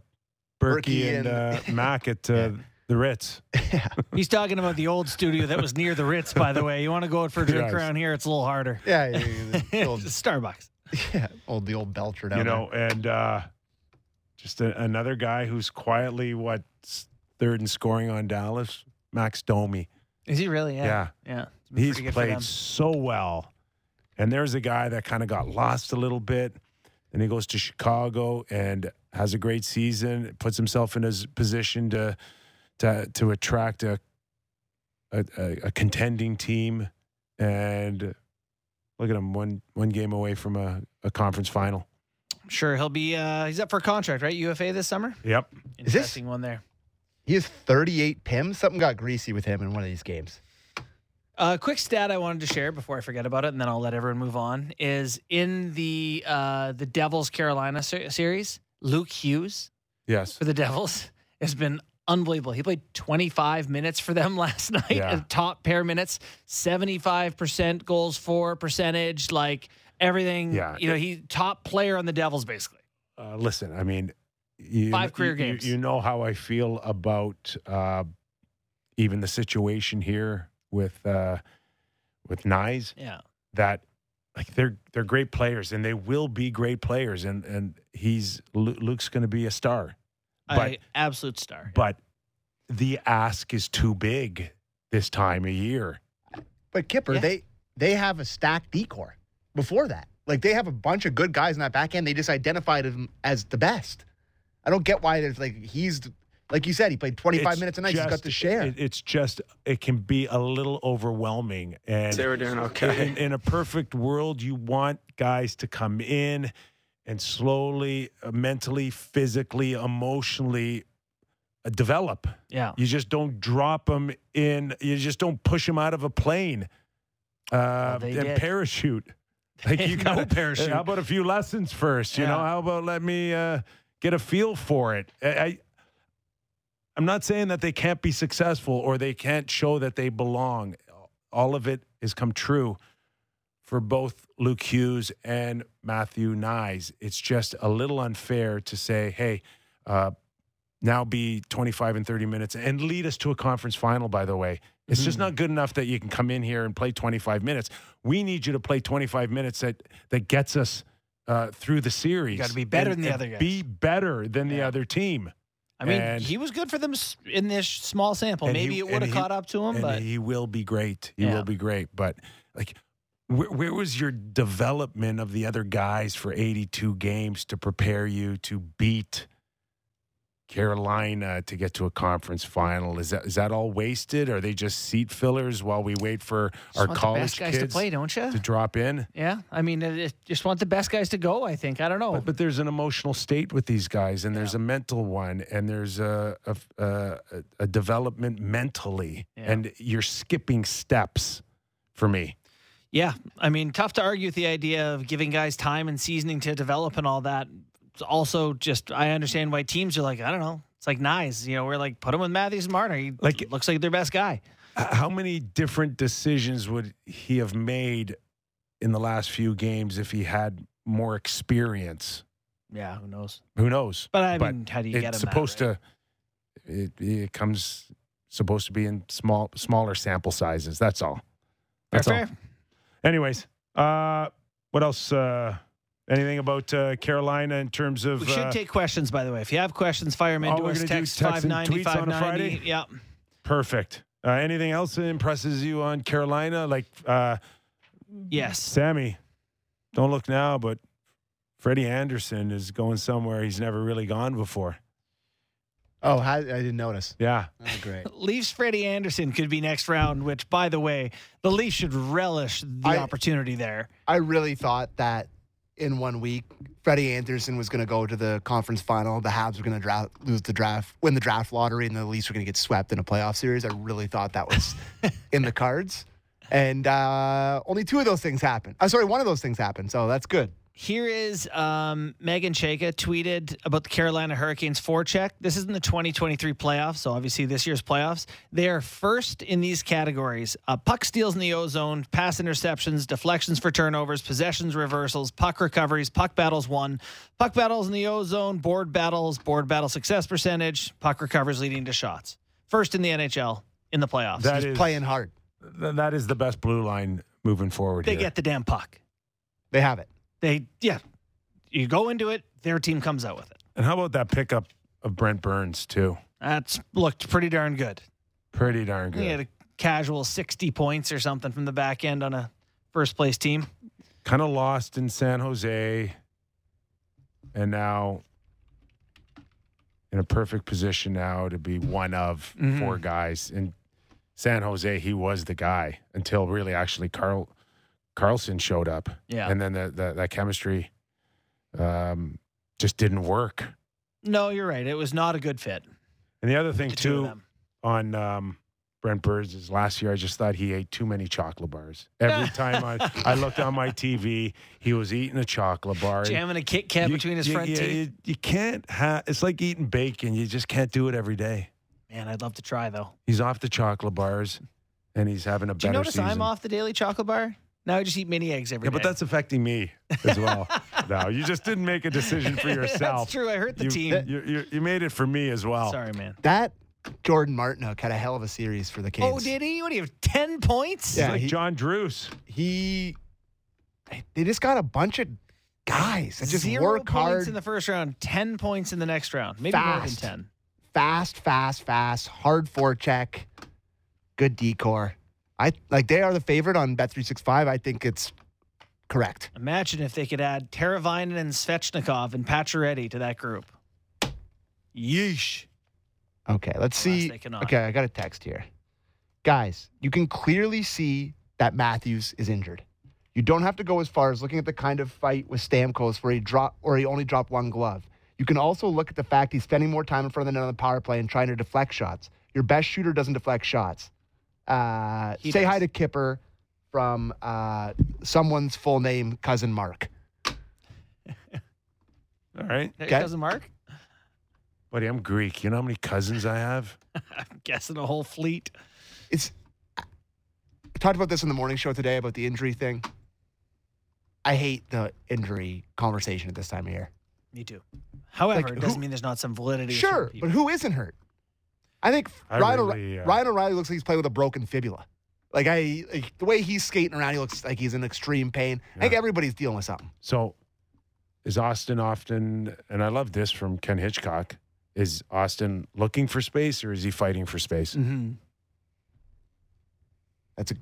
Berkey, Berkey and, and- uh, Mac at uh, the Ritz. Yeah. He's talking about the old studio that was near the Ritz, by the way. You want to go out for a drink Yes. around here? It's a little harder. Yeah, yeah, yeah, the old, Starbucks. yeah, old the old Belcher down you know, and uh, just a, another guy who's quietly what s- third in scoring on Dallas, Max Domi. Is he really? Yeah. Yeah. Yeah. It's been He's pretty good for them. played so well, and there's a guy that kind of got lost a little bit, and he goes to Chicago and has a great season, puts himself in his position to to to attract a a, a, a contending team, and look at him one one game away from a, a conference final. I'm sure he'll be. Uh, he's up for a contract, right? UFA this summer. Yep. Is this- Interesting one there. He has 38 pims. Something got greasy with him in one of these games. A quick stat I wanted to share before I forget about it, and then I'll let everyone move on. Is in the uh, the Devils Carolina ser- series, Luke Hughes Yes. for the Devils has been unbelievable. He played 25 minutes for them last night, Yeah. uh, top pair minutes, 75% goals for percentage, like everything. Yeah. You know, he top player on the Devils basically. Uh, listen, I mean, you, Five career you- games. You, you know how I feel about uh, even the situation here with uh, with Knies. Yeah. That like they're they're great players and they will be great players and and he's Luke's going to be a star, but a absolute star. but the ask is too big this time of year. But Kyper, Yeah. they they have a stacked decor before that. Like they have a bunch of good guys in that back end. They just identified him as the best. I don't get why there's like he's like you said he played 25 It's minutes a night. He's got just- the share. it- it's just it can be a little overwhelming and They were doing okay. in, in a perfect world, you want guys to come in and slowly, uh, mentally, physically, emotionally uh, develop. Yeah. You just don't drop them in. You just don't push them out of a plane uh, they and did. parachute. Like you No got parachute. How about a few lessons first? You know, how about let me uh, get a feel for it? I, I I'm not saying that they can't be successful or they can't show that they belong. All of it has come true for both Luke Hughes and Matthew Knies. It's just a little unfair to say, hey, uh, now be 25 and 30 minutes and lead us to a conference final, by the way. It's just not good enough that you can come in here and play 25 minutes. We need you to play 25 minutes that, that gets us uh, through the series. gotta be better And- than the other guys. Be better than the other team. I mean, And- he was good for them in this small sample. Maybe he- it would have caught up to him, and but he will be great. He Yeah. will be great. But like, where, where was your development of the other guys for 82 games to prepare you to beat Carolina to get to a conference final? Is that is that all wasted? Are they just seat fillers while we wait for just our college guys to play, don't you? to drop in? Yeah, I mean, it, it- just want the best guys to go. I think. I don't know. But, but there's an emotional state with these guys, and there's a mental one, and there's a a, a, a development mentally, Yeah. and you're skipping steps for me. Yeah, I mean, tough to argue with the idea of giving guys time and seasoning to develop and all that. It's also, just I understand why teams are like, I don't know, it's like Knies. You know, we're like, put him with Matthews and Marner. He Like- looks like their best guy. How many different decisions would he have made in the last few games if he had more experience? Yeah, who knows? Who knows? But I mean, how do you it's get him? that, supposed right? to. It, it comes supposed to be in small, smaller sample sizes. That's all. That's all. Fair, fair. Anyways, uh, what else? Uh, anything about uh, Carolina in terms of? We should uh, take questions, by the way. If you have questions, fire them into we're us. gonna do Text text and 590 on a 590. Friday? Yeah. perfect. Uh, anything else that impresses you on Carolina? Like uh, Yes. Sammy, don't look now, but Freddie Andersen is going somewhere he's never really gone before. Oh, I, I didn't notice. Yeah. Oh, great. Leafs Freddie Andersen could be next round, which, by the way, the Leafs should relish the I- opportunity there. I really thought that in one week, Freddie Andersen was going to go to the conference final. The Habs were going to draft, lose the draft, win the draft lottery, and the Leafs were going to get swept in a playoff series. I really thought that was in the cards. And uh, only two of those things happened. I'm sorry, one of those things happened. So that's good. Here is um, Meghan Chayka tweeted about the Carolina Hurricanes forecheck. This isn't the 2023 playoffs, so obviously this year's playoffs. They are first in these categories: uh, puck steals in the O zone, pass interceptions, deflections for turnovers, possessions reversals, puck recoveries, puck battles won, puck battles in the O zone, board battles, board battle success percentage, puck recovers leading to shots. First in the NHL in the playoffs. That He's is playing hard. th- that is the best blue line moving forward. they here. get the damn puck. They have it. They yeah. You go into it, their team comes out with it. And how about that pickup of Brent Burns too? That's looked pretty darn good. Pretty darn good. He had a casual 60 points or something from the back end on a first place team. kind of lost in San Jose, and now in a perfect position now to be one of Mhm. four guys. In San Jose, he was the guy until really actually Carl Karlsson showed up. Yeah. and then the, the, that chemistry um, just didn't work. No, you're right. It was not a good fit. And the other thing The too on um, Brent Burns is last year I just thought he ate too many chocolate bars. Every time I, I looked on my TV, he was eating a chocolate bar. Jamming a Kit Kat You- between his you- front you, teeth. You, you can't have. It's like eating bacon. You just can't do it every day. Man, I'd love to try though. He's off the chocolate bars, and he's having a Do you better notice season. I'm off the daily chocolate bar? Now I just eat mini eggs every Yeah, day. but that's affecting me as well. no, you just didn't make a decision for yourself. That's true. I hurt the you, team. You, you, you made it for me as well. Sorry, man. That Jordan Martinook had a hell of a series for the oh, Canes. Oh, did he? What do you have? 10 points? He's Yeah, like he- John Drews. He, they just got a bunch of guys that just Zero work points hard, in the first round, 10 points in the next round. Maybe more than 10. fast, fast, fast, hard forecheck, good decor. I like they are the favorite on Bet three six five. I think it's correct. Imagine if they could add Teravainen and Svechnikov and Pacioretty to that group. Yeesh. Okay, let's see. Okay, I got a text here. Guys, you can clearly see that Matthews is injured. You don't have to go as far as looking at the kind of fight with Stamkos where he drop or he only dropped one glove. You can also look at the fact he's spending more time in front of the net on the power play and trying to deflect shots. Your best shooter doesn't deflect shots. Uh, say does. hi to Kyper from uh, someone's full name, cousin Mark. All right, Hey, Okay. cousin Mark. buddy. I'm Greek. You know how many cousins I have? I'm guessing a whole fleet. It's I talked about this in the morning show today about the injury thing. I hate the injury conversation at this time of year. Me too. However, Like, it doesn't who- mean there's not some validity. Sure, but who isn't hurt? I think I Ryan, really, O'Re- uh, Ryan O'Reilly looks like he's playing with a broken fibula. Like I, like, the way he's skating around, he looks like he's in extreme pain. I think everybody's dealing with something. So, is Austin often? And I love this from Ken Hitchcock. Is Austin looking for space or is he fighting for space? Mm-hmm. That's a,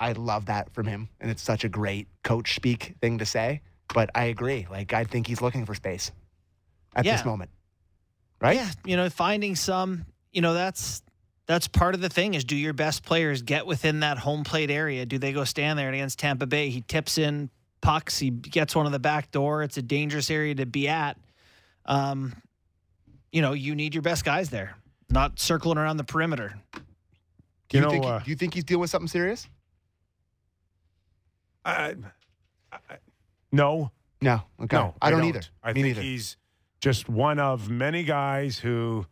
I love that from him, and it's such a great coach speak thing to say. But I agree. Like I think he's looking for space at Yeah. this moment. Right? Yeah, you know, finding some, you know, that's that's part of the thing is do your best players get within that home plate area? Do they go stand there and against Tampa Bay? He tips in pucks, he gets one on the back door. It's a dangerous area to be at. Um, you know, you need your best guys there, not circling around the perimeter. Do you, You know, think, uh, do you think he's dealing with something serious? I, I, no, No. Okay. no, I don't, either. I Me think neither. he's just one of many guys who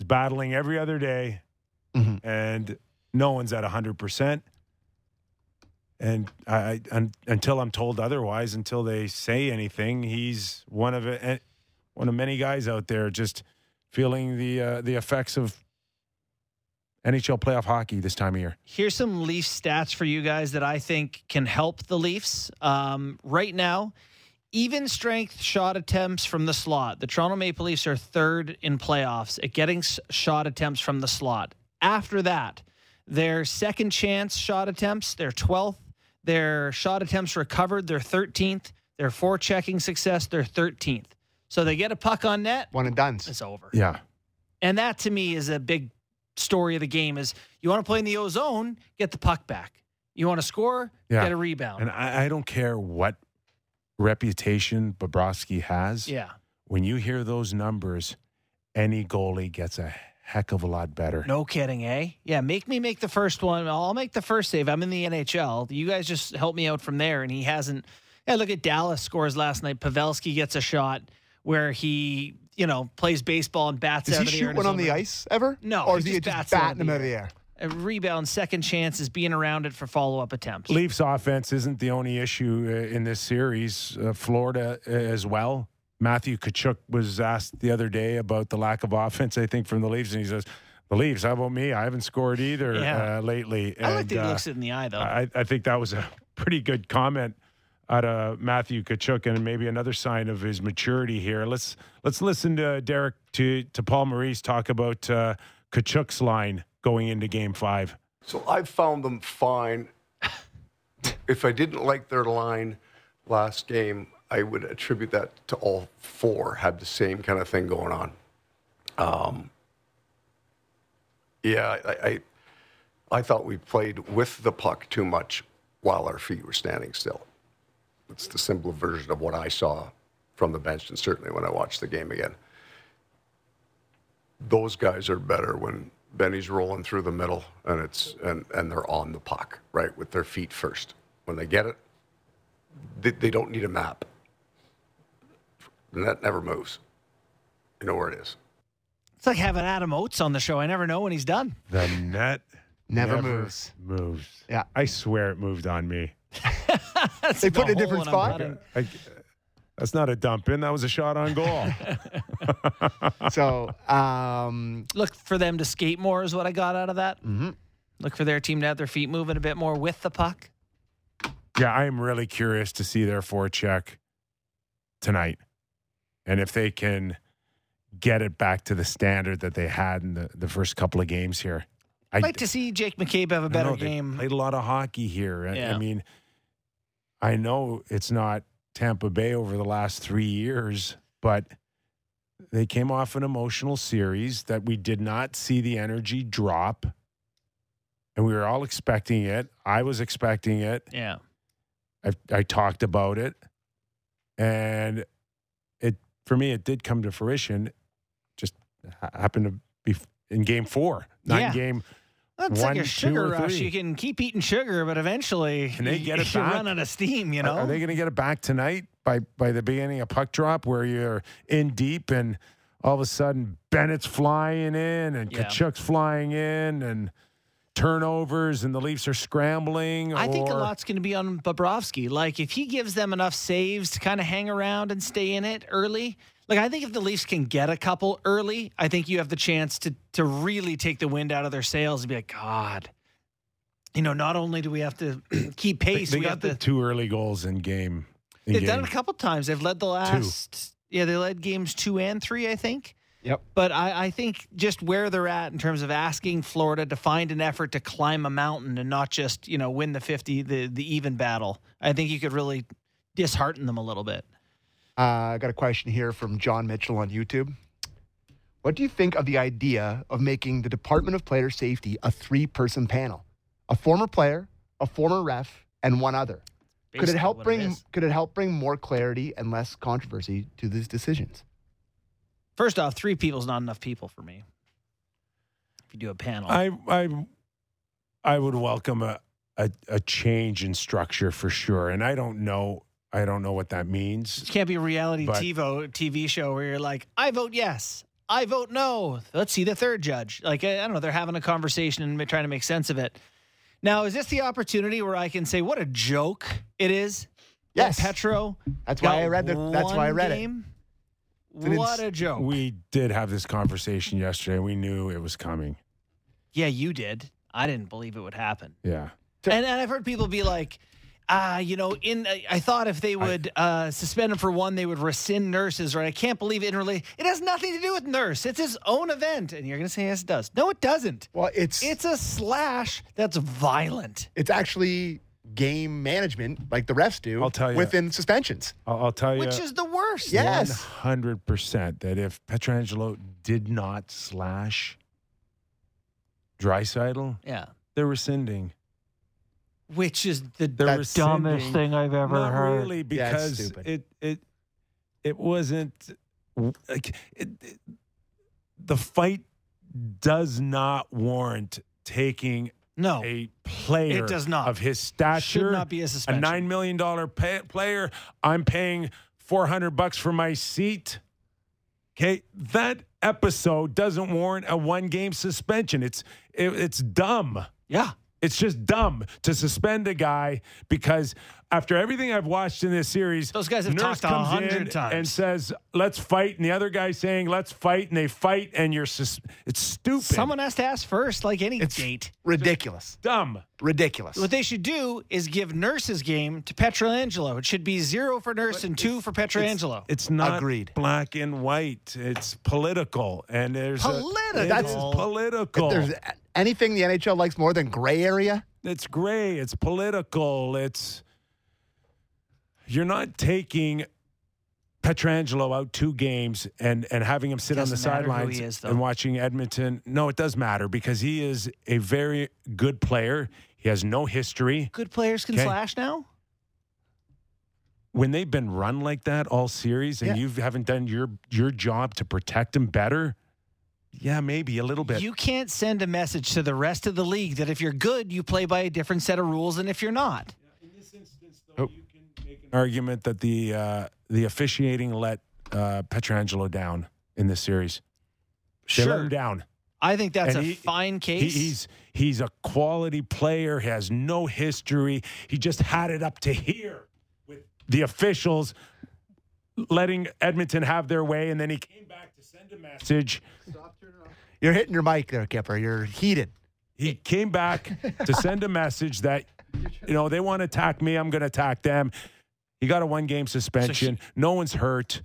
is battling every other day, Mhm. and no one's at hundred percent. And I, I un, until I'm told otherwise, until they say anything, he's one of it, one of many guys out there just feeling the uh, the effects of NHL playoff hockey this time of year. Here's some Leafs stats for you guys that I think can help the Leafs. Um, right now, even strength shot attempts from the slot. The Toronto Maple Leafs are third in playoffs at getting shot attempts from the slot. After that, their second chance shot attempts, they're 12th. Their shot attempts recovered, they're 13th. Their forechecking success, they're 13th. So they get a puck on net, One and done. it's over. Yeah, And that to me is a big story of the game is you want to play in the O zone, get the puck back. You want to score, Yeah. get a rebound. and I, I don't care what reputation Bobrovsky has. yeah. when you hear those numbers, any goalie gets a heck of a lot better. No kidding, eh? Yeah, make me make the first one. I'll make the first save. I'm in the NHL. You guys just help me out from there. And he hasn't. Yeah, look at Dallas scores last night. Pavelski gets a shot where he, you know, plays baseball and bats Does out he of the shoot air. and one on the ice ever? No, Or he is he just just bats it out batting of them the out of the air. Rebound, second chances, being around it for follow up attempts. Leafs offense isn't the only issue uh, in this series. Uh, Florida uh, as well. Matthew Tkachuk was asked the other day about the lack of offense, I think, from the Leafs, and he says, "The Leafs, how about me? I haven't scored either Yeah. uh, lately." I like And, that he uh, looks it in the eye, though. I, I think that was a pretty good comment out of Matthew Tkachuk, and maybe another sign of his maturity here. Let's let's listen to Derek to to Paul Maurice talk about uh, Tkachuk's line going into Game Five. So I've found them fine. if I didn't like their line last game, I would attribute that to all four had the same kind of thing going on. Um, yeah, I, I I thought we played with the puck too much while our feet were standing still. It's the simple version of what I saw from the bench, and certainly when I watched the game again. Those guys are better when Benny's rolling through the middle and it's and, and they're on the puck, right, with their feet first. When they get it, they, they don't need a map. The net never moves. You know where it is. It's like having Adam Oates on the show. I never know when he's done. The net Never moves. Moves. Yeah. I swear it moved on me. They put the it in a different hole when I'm spot? I, that's not a dump in. That was a shot on goal. So, um, Look for them to skate more is what I got out of that. mhm. Look for their team to have their feet moving a bit more with the puck. yeah, I am really curious to see their forecheck tonight, and if they can get it back to the standard that they had in the, the first couple of games here. I I'd like to see Jake McCabe have a better know they game. Played a lot of hockey here. I- I mean, I know it's not Tampa Bay over the last three years, but they came off an emotional series that we did not see the energy drop. and we were all expecting it. I was expecting it. Yeah. I I talked about it, and it for me it did come to fruition. Just happened to be in game four, not Yeah. in game. That's one, like a sugar rush. You can keep eating sugar, but eventually Can they you- get it you back? run out of steam, you know? Are, are they going to get it back tonight by by the beginning of puck drop, where you're in deep and all of a sudden Bennett's flying in and Yeah. Tkachuk's flying in and turnovers and the Leafs are scrambling? I think a lot's going to be on Bobrovsky. Like if he gives them enough saves to kind of hang around and stay in it early. Like I think if the Leafs can get a couple early, I think you have the chance to to really take the wind out of their sails and be like, God, you know, not only do we have to keep pace, they we got have the to. two early goals in game. In They've game. done it a couple times. They've led the last. Yeah, they led games two and three, I think. Yep. But I, I think just where they're at in terms of asking Florida to find an effort to climb a mountain and not just you know win the fifty the the even battle. I think you could really dishearten them a little bit. Uh, I got a question here from John Mitchell on YouTube. What do you think of the idea of making the Department of Player Safety a three person panel? A former player, a former ref, and one other. could it help what it bring could it help bring more clarity and less controversy to these decisions? First off, three people's not enough people for me. If you do a panel, I I I would welcome a, a a change in structure for sure, and I don't know I don't know what that means. it can't be a reality But- TiVo TV show where you're like, I vote yes, I vote no. Let's see the third judge. Like I I don't know, they're having a conversation and trying to make sense of it. Now, is this the opportunity where I can say what a joke it is? that Yes. Petro. That's why I read the, that's why I read it. game? an What ins- a joke! We did have this conversation yesterday. We knew it was coming. yeah, you did. I didn't believe it would happen. Yeah. And, and I've heard people be like, ah, you know, in I thought if they would uh, suspend him for one, they would rescind nurses, right? I can't believe it in relate. It has nothing to do with nurse. It's his own event, and you're going to say yes, it does. No, it doesn't. Well, it's It's a slash that's violent. it's actually game management like the refs do I'll tell you. within suspensions. I'll, I'll tell you. Which is the worst. Yes. hundred percent that if Pietrangelo did not slash Draisaitl, Yeah. they're rescinding. Which is the They're dumbest rescinding. thing I've ever Not heard. really, because stupid. it it it wasn't like it, it- the fight does not warrant taking No. a player It does not. of his stature Should not be a suspension. a nine million dollar pay, player. I'm paying four hundred bucks for my seat. Okay, that episode doesn't warrant a one game suspension. It's it, it's dumb. Yeah. It's just dumb to suspend a guy because after everything I've watched in this series, Those guys have Nurse talked a comes hundred in times. and says, "Let's fight," and the other guy's saying, "Let's fight," and they fight, and you're sus- it's stupid. Someone has to ask first, like any It's date. ridiculous. dumb. Ridiculous. What they should do is give Nurse's game to Pietrangelo. It should be zero for Nurse and two for Pietrangelo. It's not Agreed. black and white. It's political, and there's Political? A, That's- it's political. If there's anything the NHL likes more than gray area, It's gray. It's political. It's you're not taking Pietrangelo out two games and and having him sit on the Doesn't matter who sidelines is, and watching Edmonton. No, it does matter because he is a very good player. He has no history. Good players can Okay. slash now. When they've been run like that all series, and Yeah. you haven't done your your job to protect him better, yeah, maybe a little bit. You can't send a message to the rest of the league that if you're good, you play by a different set of rules than if you're not. Yeah, in this instance, though, oh. you can make an argument that the uh, the officiating let uh, Pietrangelo down in this series. They let him down. I think that's And a he- fine He, case. he's he's a quality player. He has no history. He just had it up to here with the officials letting Edmonton have their way, and then he came back to message. you're hitting your mic there, Kipper. You're heated. He came back to send a message that you know they want to attack me. I'm going to attack them. He got a one game suspension. no one's hurt.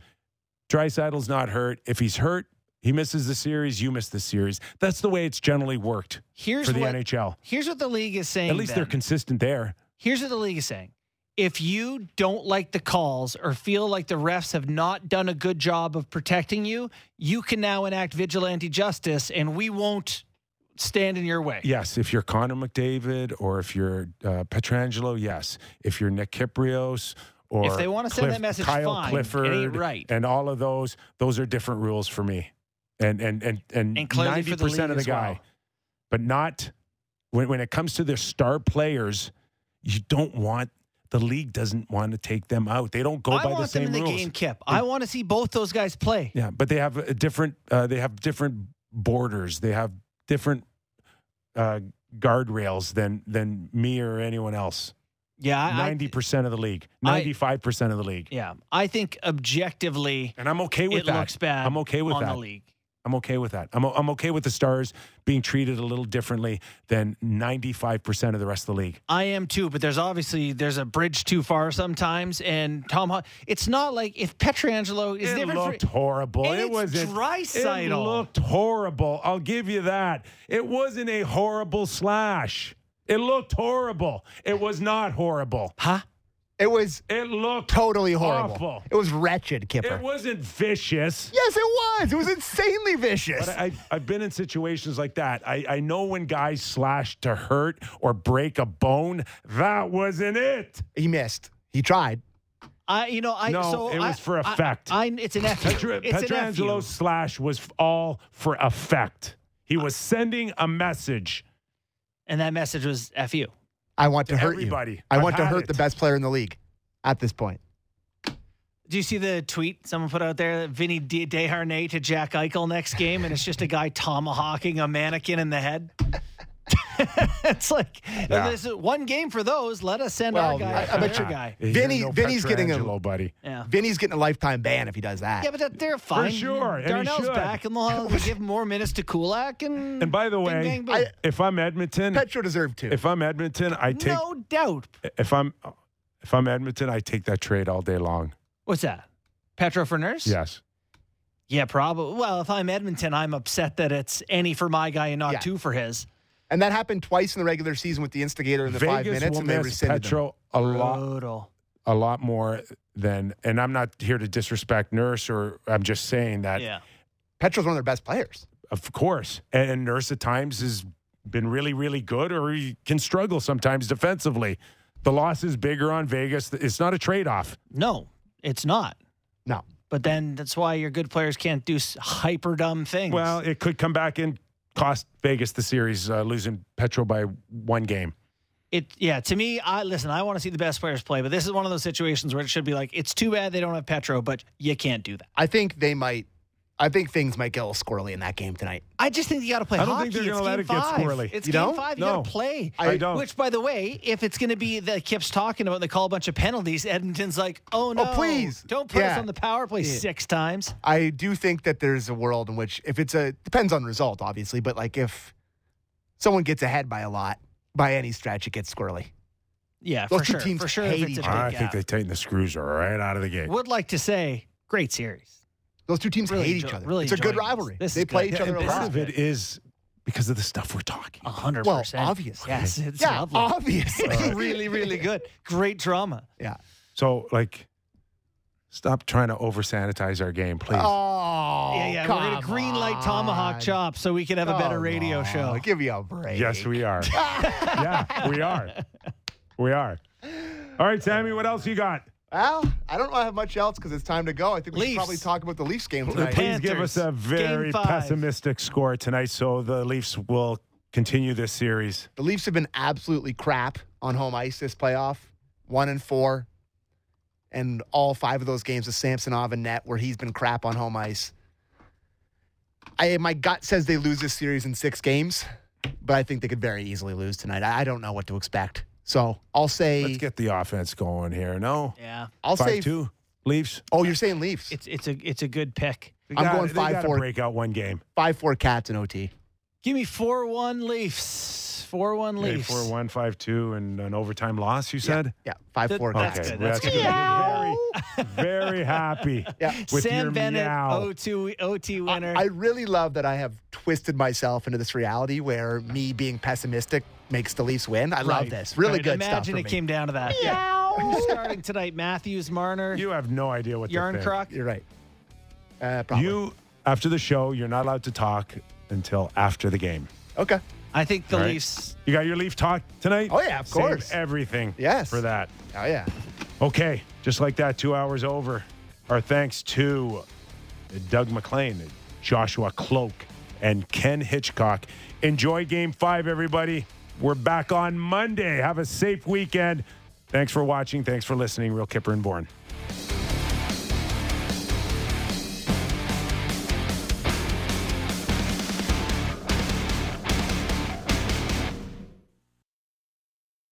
Draisaitl's not hurt. If he's hurt, he misses the series. You miss the series. That's the way it's generally worked Here's for the what, NHL. Here's what the league is saying. At least they're consistent there. Here's what the league is saying. If you don't like the calls or feel like the refs have not done a good job of protecting you, you can now enact vigilante justice and we won't stand in your way. Yes, if you're Connor McDavid or if you're uh, Pietrangelo, yes. If you're Nick Kypreos or If they wanna send that message, Kyle fine. Clifford, right. and all of those, those are different rules for me, and and and and And ninety percent of the guy, well. but not when when it comes to the star players, you don't want. The league doesn't want to take them out. They don't go I by the same rules. I want them in the rules. game, Kip. I want to see both those guys play. Yeah, but they have a different. Uh, they have different borders. They have different uh, guardrails than than me or anyone else. Yeah, ninety percent of the league, ninety five percent of the league, Yeah, I think objectively, and I'm okay with it that. looks bad. I'm okay with on that. the league. I'm okay with that. I'm I'm okay with the Stars being treated a little differently than ninety five percent of the rest of the league. I am too, but there's obviously there's a bridge too far sometimes. And Tom, it's not like if Pietrangelo is It looked for, horrible. It was It Draisaitl. looked horrible. I'll give you that. It wasn't a horrible slash. It looked horrible. It was not horrible. Huh? It was It looked totally horrible. awful. It was wretched, Kipper. It wasn't vicious. yes, it was. It was insanely vicious. But I, I've been in situations like that. I, I know when guys slash to hurt or break a bone. That wasn't it. he missed. He tried. I, you know, I No, so it I- was for effect. I, it's an F. Petra, it's an Pietrangelo's slash was all for effect. He was sending a message. and that message was "f you." I want to To hurt everybody. you. I I've want to hurt it. the best player in the league at this point. Do you see the tweet someone put out there? Vinny De- Desharnais to Jack Eichel next game, and it's just a guy tomahawking a mannequin in the head. it's like Yeah. this is one game for those. Let us send our Well, guy. I- I bet their you- guy. You're Vinny- no Vinny's getting a- Pietrangelo, buddy. Yeah. Vinny's getting a lifetime ban if he does that. Yeah, but that, they're fine. For sure, and Darnell's back, and they'll they'll give more minutes to Kulak. And And by the way, bang, boom. I- if I'm Edmonton, Petro deserved to. if I'm Edmonton, I take no doubt. if I'm if I'm Edmonton, I take that trade all day long. What's that? Petro for nurse? Yes. Yeah, probably. Well, if I'm Edmonton, I'm upset that it's any for my guy and not Yeah. two for his. And that happened twice in the regular season with the instigator in the five minutes, and they miss rescinded them. Petro a lot Brutal. a lot more than and I'm not here to disrespect Nurse or I'm just saying that Yeah. Petro's one of their best players. of course. And Nurse at times has been really, really good or he can struggle sometimes defensively. The loss is bigger on Vegas. It's not a trade off. No, it's not. No. But then that's why your good players can't do hyper dumb things. Well, it could come back and cost Vegas the series, uh, losing Petro by one game. it yeah. To me, I listen. I want to see the best players play, but this is one of those situations where it should be like, it's too bad they don't have Petro, but you can't do that. I think they might. I think things might get a little squirrely in that game tonight. I just think you got to play I don't hockey. think they're gonna let game it get five. squirrely. It's You game don't? five. You No. got to play. I don't. Which, by the way, if it's going to be that Kip's talking about, they call a bunch of penalties. Edmonton's like, oh, oh no, please. don't put us on the power play Yeah. six times. I do think that there's a world in which, if it's a depends on result, obviously, but like if someone gets ahead by a lot by any stretch, it gets squirrely. Yeah, Those for two sure. teams for sure, hate if each other. I gap. think they tighten the screws right out of the gate. Would like to say, great series. Those two teams Really hate enjoy- each other. really it's a good enjoying this. rivalry. This they play good. each other and a part lot. of it is because of the stuff we're talking. A hundred Well, percent. obviously. Yes, it's yeah, lovely. obviously. It's really, really good. Great drama. yeah. So, like, stop trying to over sanitize our game, please. Oh, yeah, yeah. We're gonna come green light tomahawk chop so we can have a better Come radio on, show. Give me a break. yes, we are. yeah, we are. We are. All right, Sammy, what else you got? Well, I don't have much else because it's time to go. I think we Leafs. should probably talk about the Leafs game tonight. Please give us a very pessimistic score tonight so the Leafs will continue this series. The Leafs have been absolutely crap on home ice this playoff. One and four. And all five of those games with Samsonov and net where he's been crap on home ice. I my gut says they lose this series in six games, but I think they could very easily lose tonight. I, I don't know what to expect. So I'll say Let's get the offense going here. No? Yeah, I'll Five say two Leafs. Oh, you're saying Leafs. it's it's a it's a good pick. They I'm gotta- going they five, gotta four. break out one game. Five four cats in OT. Give me four one Leafs. Four one Okay, Leafs. four one five two and an overtime loss. You said. Yeah, five That- four that's cats. good. Well, That's that's good. good. Very, very happy. Yeah. With Sam Bennett, meow. O2 OT winner. I really love that I have twisted myself into this reality where me being pessimistic makes the Leafs win. I love Right. this. Really Right. good Imagine stuff. for it me. came down to that. Starting tonight, Matthews, Marner, You have no idea what to Yarn think. Croc. You're right. Uh, probably. You after the show, you're not allowed to talk until after the game. Okay. I think the All right. Leafs. You got your Leaf talk tonight? Oh, yeah, of Save course. everything. Yes. For that. Oh yeah. Okay, just like that, two hours over. Our thanks to Doug MacLean, Joshua Kloke, and Ken Hitchcock. Enjoy game five, everybody. We're back on Monday. Have a safe weekend. Thanks for watching. Thanks for listening. Real Kipper and Bourne.